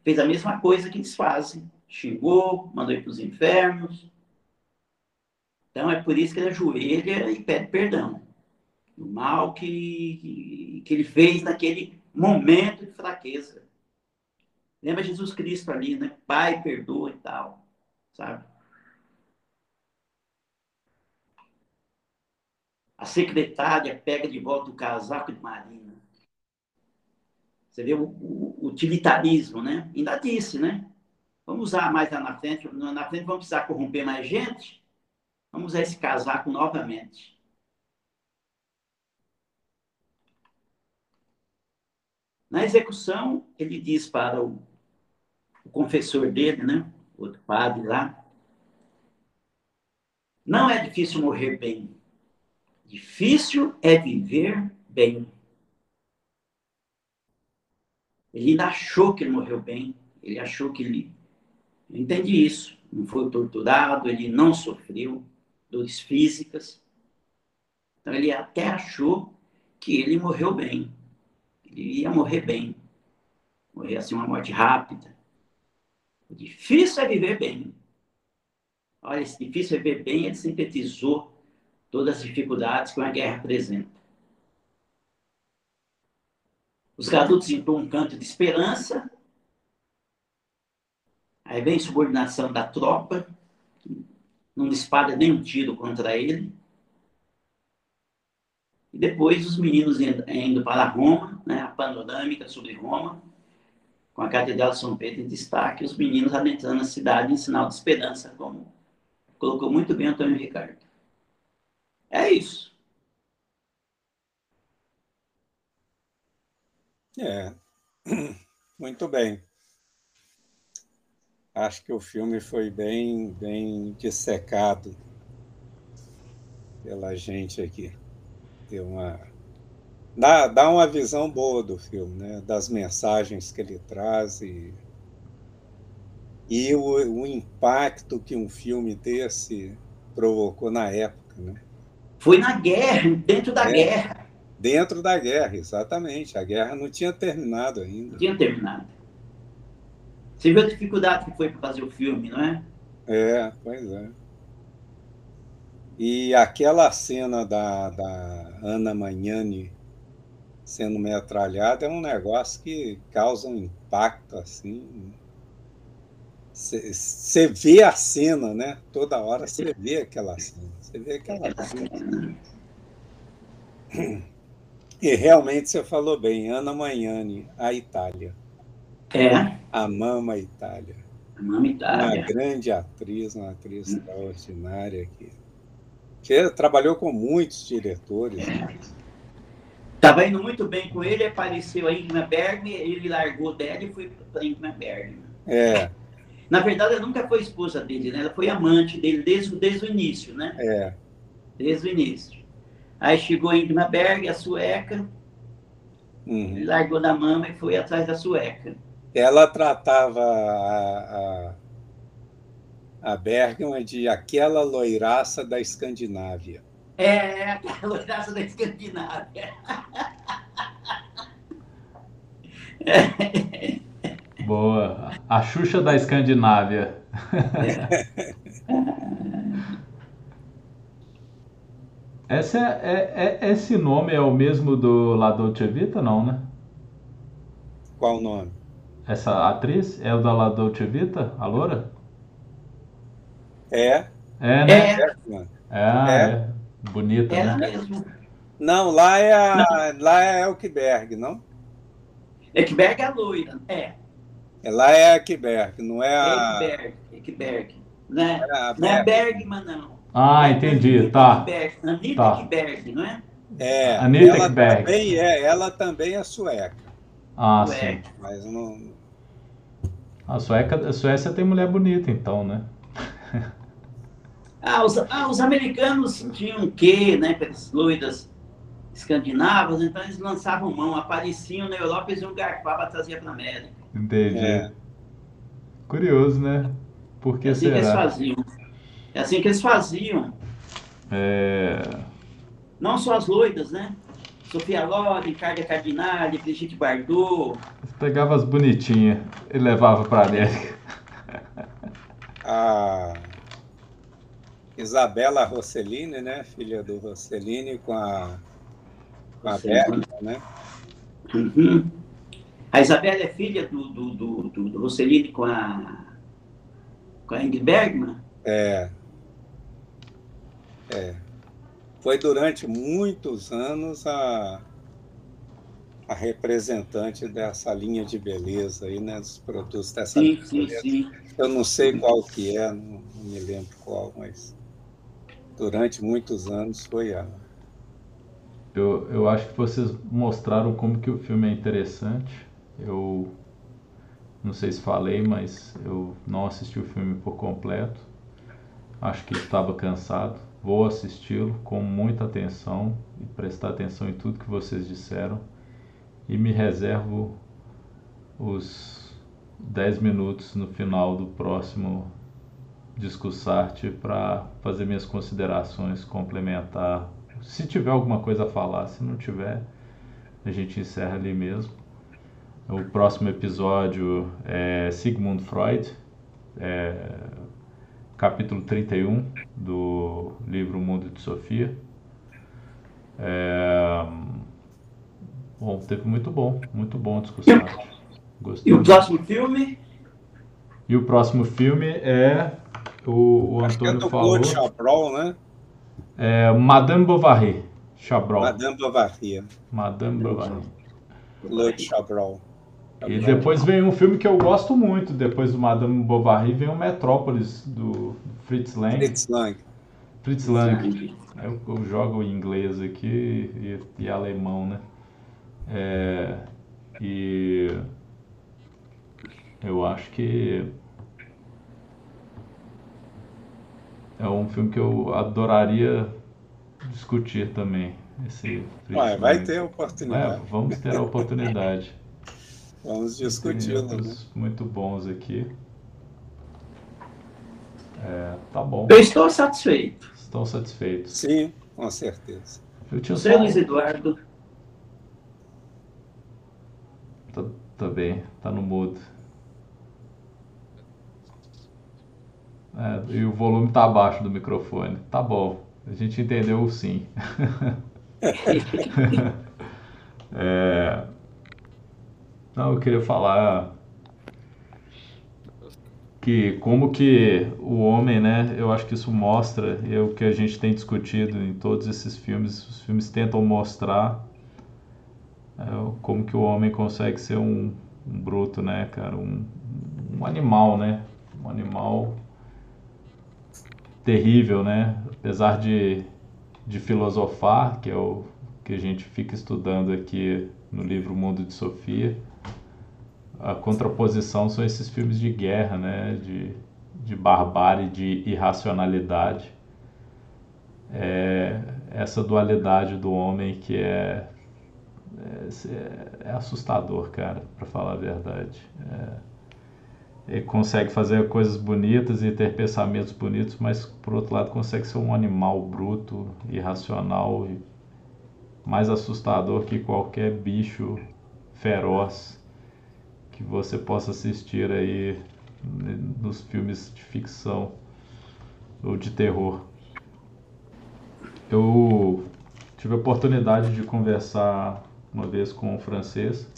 Fez a mesma coisa que eles fazem. Xingou, mandou ir para os infernos. Então é por isso que ele ajoelha e pede perdão do mal que, que ele fez naquele momento de fraqueza. Lembra Jesus Cristo ali, né? Pai, perdoa e tal, sabe? A secretária pega de volta o casaco de Marina. Você vê o, o, utilitarismo, né? Ainda disse, né? Vamos usar mais lá na frente. Na frente vamos precisar corromper mais gente. Vamos usar esse casaco novamente. Na execução, ele diz para o, o confessor dele, né? outro padre lá, não é difícil morrer bem. Difícil é viver bem. Ele ainda achou que ele morreu bem. Ele achou que ele. Eu entendi isso. Não foi torturado, ele não sofreu dores físicas. Então ele até achou que ele morreu bem ele ia morrer bem. Morrer assim, uma morte rápida. O difícil é viver bem. Olha, esse difícil é viver bem, ele sintetizou todas as dificuldades que uma guerra apresenta. Os garotos então um canto de esperança. Aí vem subordinação da tropa, não dispara nem um tiro contra ele. E depois os meninos indo para Roma, né, a panorâmica sobre Roma, com a Catedral de São Pedro em destaque, os meninos adentrando a cidade em sinal de esperança, como colocou muito bem Antônio Ricardo. É isso. É, muito bem. Acho que o filme foi bem, bem dissecado pela gente aqui. Deu uma dá, dá uma visão boa do filme, né? Das mensagens que ele traz e, e o, o impacto que um filme desse provocou na época, né? Foi na guerra, dentro da é, guerra. Dentro da guerra, exatamente. A guerra não tinha terminado ainda. Não tinha terminado. Você viu a dificuldade que foi para fazer o filme, não é? É, pois é. E aquela cena da, da Ana Magnani sendo metralhada é um negócio que causa um impacto assim. Você vê a cena, né? Toda hora você vê aquela cena. Você vê aquela cena. E realmente você falou bem, Ana Magnani, a Itália. É. A Mama Itália. A Mama Itália. Uma grande atriz, uma atriz hum. extraordinária que, que trabalhou com muitos diretores. Estava indo muito bem com ele, apareceu a Ingmar Bergman, ele largou dela e foi para Ingmar Bergman. É. Na verdade, ela nunca foi esposa dele, né? Ela foi amante dele desde, desde o início, né? É. Desde o início. Aí chegou a Ingmar Berg, a sueca, uhum. largou da mama e foi atrás da sueca. Ela tratava a, a, a Bergman de aquela loiraça da Escandinávia. É, aquela loiraça da Escandinávia. Boa. A Xuxa da Escandinávia. É. Essa é, é, é, esse nome é o mesmo do La Dolce Vita, não, né? Qual o nome? Essa atriz é o da La Dolce Vita, a loura? É. É, né? É, é, é. é. bonita, é né? mesmo. Não, lá é a, não. lá é Elkberg, não? Elkberg é a loira, é. é. Lá é Elkberg, não é a... Elkberg, Elkberg. Né? É não é Bergman, não. Ah, entendi, tá. Anitta tá. Ekberg, não é? É, Anitta ela Ekberg. também é, ela também é sueca. Ah, sueca. sim. Mas não... A, sueca, a Suécia tem mulher bonita, então, né? ah, os, ah, os americanos tinham o quê, né, pelas loiras escandinavas, então eles lançavam mão, apareciam na Europa, eles iam garfar para trazer para a América. Entendi. É. Curioso, né? Por que assim será? que eles faziam. É assim que eles faziam. É... Não só as loiras, né? Sofia Loren, Carla Cardinale, Brigitte Bardot. Pegava as bonitinhas e levava para a América. A Isabela Rossellini, né? Filha do Rossellini com a, com a Bergman, né? Uhum. A Isabela é filha do, do, do, do, do Rossellini com a, com a Ingrid Bergman? É. É. Foi durante muitos anos a, a representante dessa linha de beleza aí, né? Dos produtos dessa sim, sim, sim. Eu não sei qual que é, não, não me lembro qual, mas durante muitos anos foi ela. Eu, eu acho que vocês mostraram como que o filme é interessante. Eu não sei se falei, mas eu não assisti o filme por completo. Acho que estava cansado Vou assisti-lo com muita atenção e prestar atenção em tudo que vocês disseram e me reservo os 10 minutos no final do próximo Discussarte para fazer minhas considerações, complementar. Se tiver alguma coisa a falar, se não tiver, a gente encerra ali mesmo. O próximo episódio é Sigmund Freud, é, capítulo 31 do livro Mundo de Sofia. É... Bom, teve muito bom, muito bom a discussão. Gostei. E o próximo filme? E o próximo filme é o, o Acho que é Antônio do falou. Claude Chabrol, né? É Madame Bovary. Chabrol. Madame Bovary. Madame Bovary. Claude Chabrol. E depois vem um filme que eu gosto muito, depois do Madame Bovary, vem o Metrópolis, do Fritz Lang. Fritz Lang. Fritz Lang. Eu, eu jogo em inglês aqui e, e alemão, né? É, e eu acho que é um filme que eu adoraria discutir também. Esse Ué, vai ter É, oportunidade. vamos ter a oportunidade. Vamos Tem discuti-lo. Né? muito bons aqui. É, tá bom. Eu estou satisfeito. Estão satisfeitos. Sim, com certeza. Eu tinha Você, só... Luiz Eduardo, Tá, tá bem, tá no mudo. É, e o volume tá abaixo do microfone. Tá bom, a gente entendeu o sim. É, Não, eu queria falar que como que o homem, né? Eu acho que isso mostra, é o que a gente tem discutido em todos esses filmes. Os filmes tentam mostrar é, como que o homem consegue ser um, um bruto, né, cara? Um, um animal, né? Um animal terrível, né? Apesar de, de filosofar, que é o que a gente fica estudando aqui no livro Mundo de Sofia, a contraposição são esses filmes de guerra, né? De, de barbárie, de irracionalidade. É essa dualidade do homem que é é, é assustador, cara, para falar a verdade. É, ele consegue fazer coisas bonitas e ter pensamentos bonitos, mas por outro lado consegue ser um animal bruto, irracional e mais assustador que qualquer bicho feroz que você possa assistir aí nos filmes de ficção ou de terror. Eu tive a oportunidade de conversar uma vez com um francês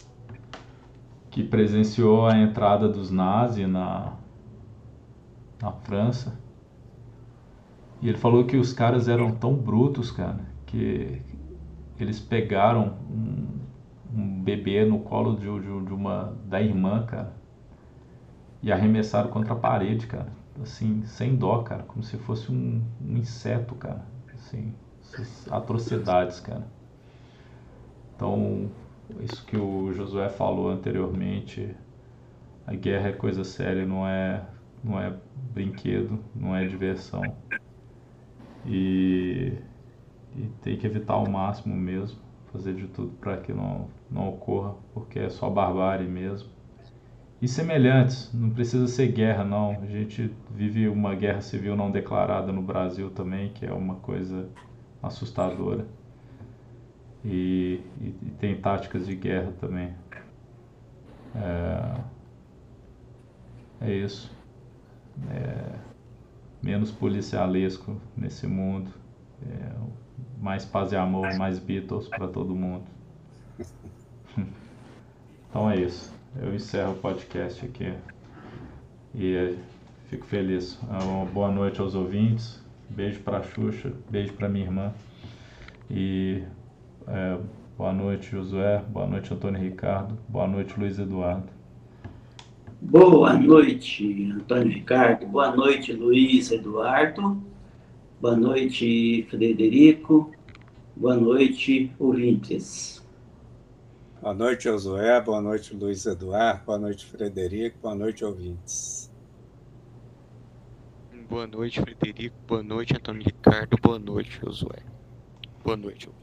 que presenciou a entrada dos nazis na, na França. E ele falou que os caras eram tão brutos, cara, que eles pegaram um, um bebê no colo de, de, de uma da irmã, cara, e arremessaram contra a parede, cara, assim, sem dó, cara, como se fosse um, um inseto, cara, assim, atrocidades, cara. Então, isso que o Josué falou anteriormente, a guerra é coisa séria, não é, não é brinquedo, não é diversão. E, e tem que evitar ao máximo mesmo, fazer de tudo para que não, não ocorra, porque é só barbárie mesmo. E semelhantes, não precisa ser guerra não, a gente vive uma guerra civil não declarada no Brasil também, que é uma coisa assustadora. E, e, e, tem táticas de guerra também. É, é isso. É, menos policialesco nesse mundo. É, mais paz e amor, mais Beatles para todo mundo. Então é isso. Eu encerro o podcast aqui. E fico feliz. Uma boa noite aos ouvintes. Beijo para Xuxa, beijo para minha irmã. E é, boa noite, Josué. Boa noite, Antônio Ricardo. Boa noite, Luiz Eduardo. Boa noite, Antônio Ricardo. Boa noite, Luiz Eduardo. Boa noite, Frederico. Boa noite, ouvintes. Boa noite, Josué. Boa noite, Luiz Eduardo. Boa noite, Frederico. Boa noite, ouvintes. Boa noite, Frederico. Boa noite, Antônio Ricardo. Boa noite, Josué. Boa noite, ouvintes.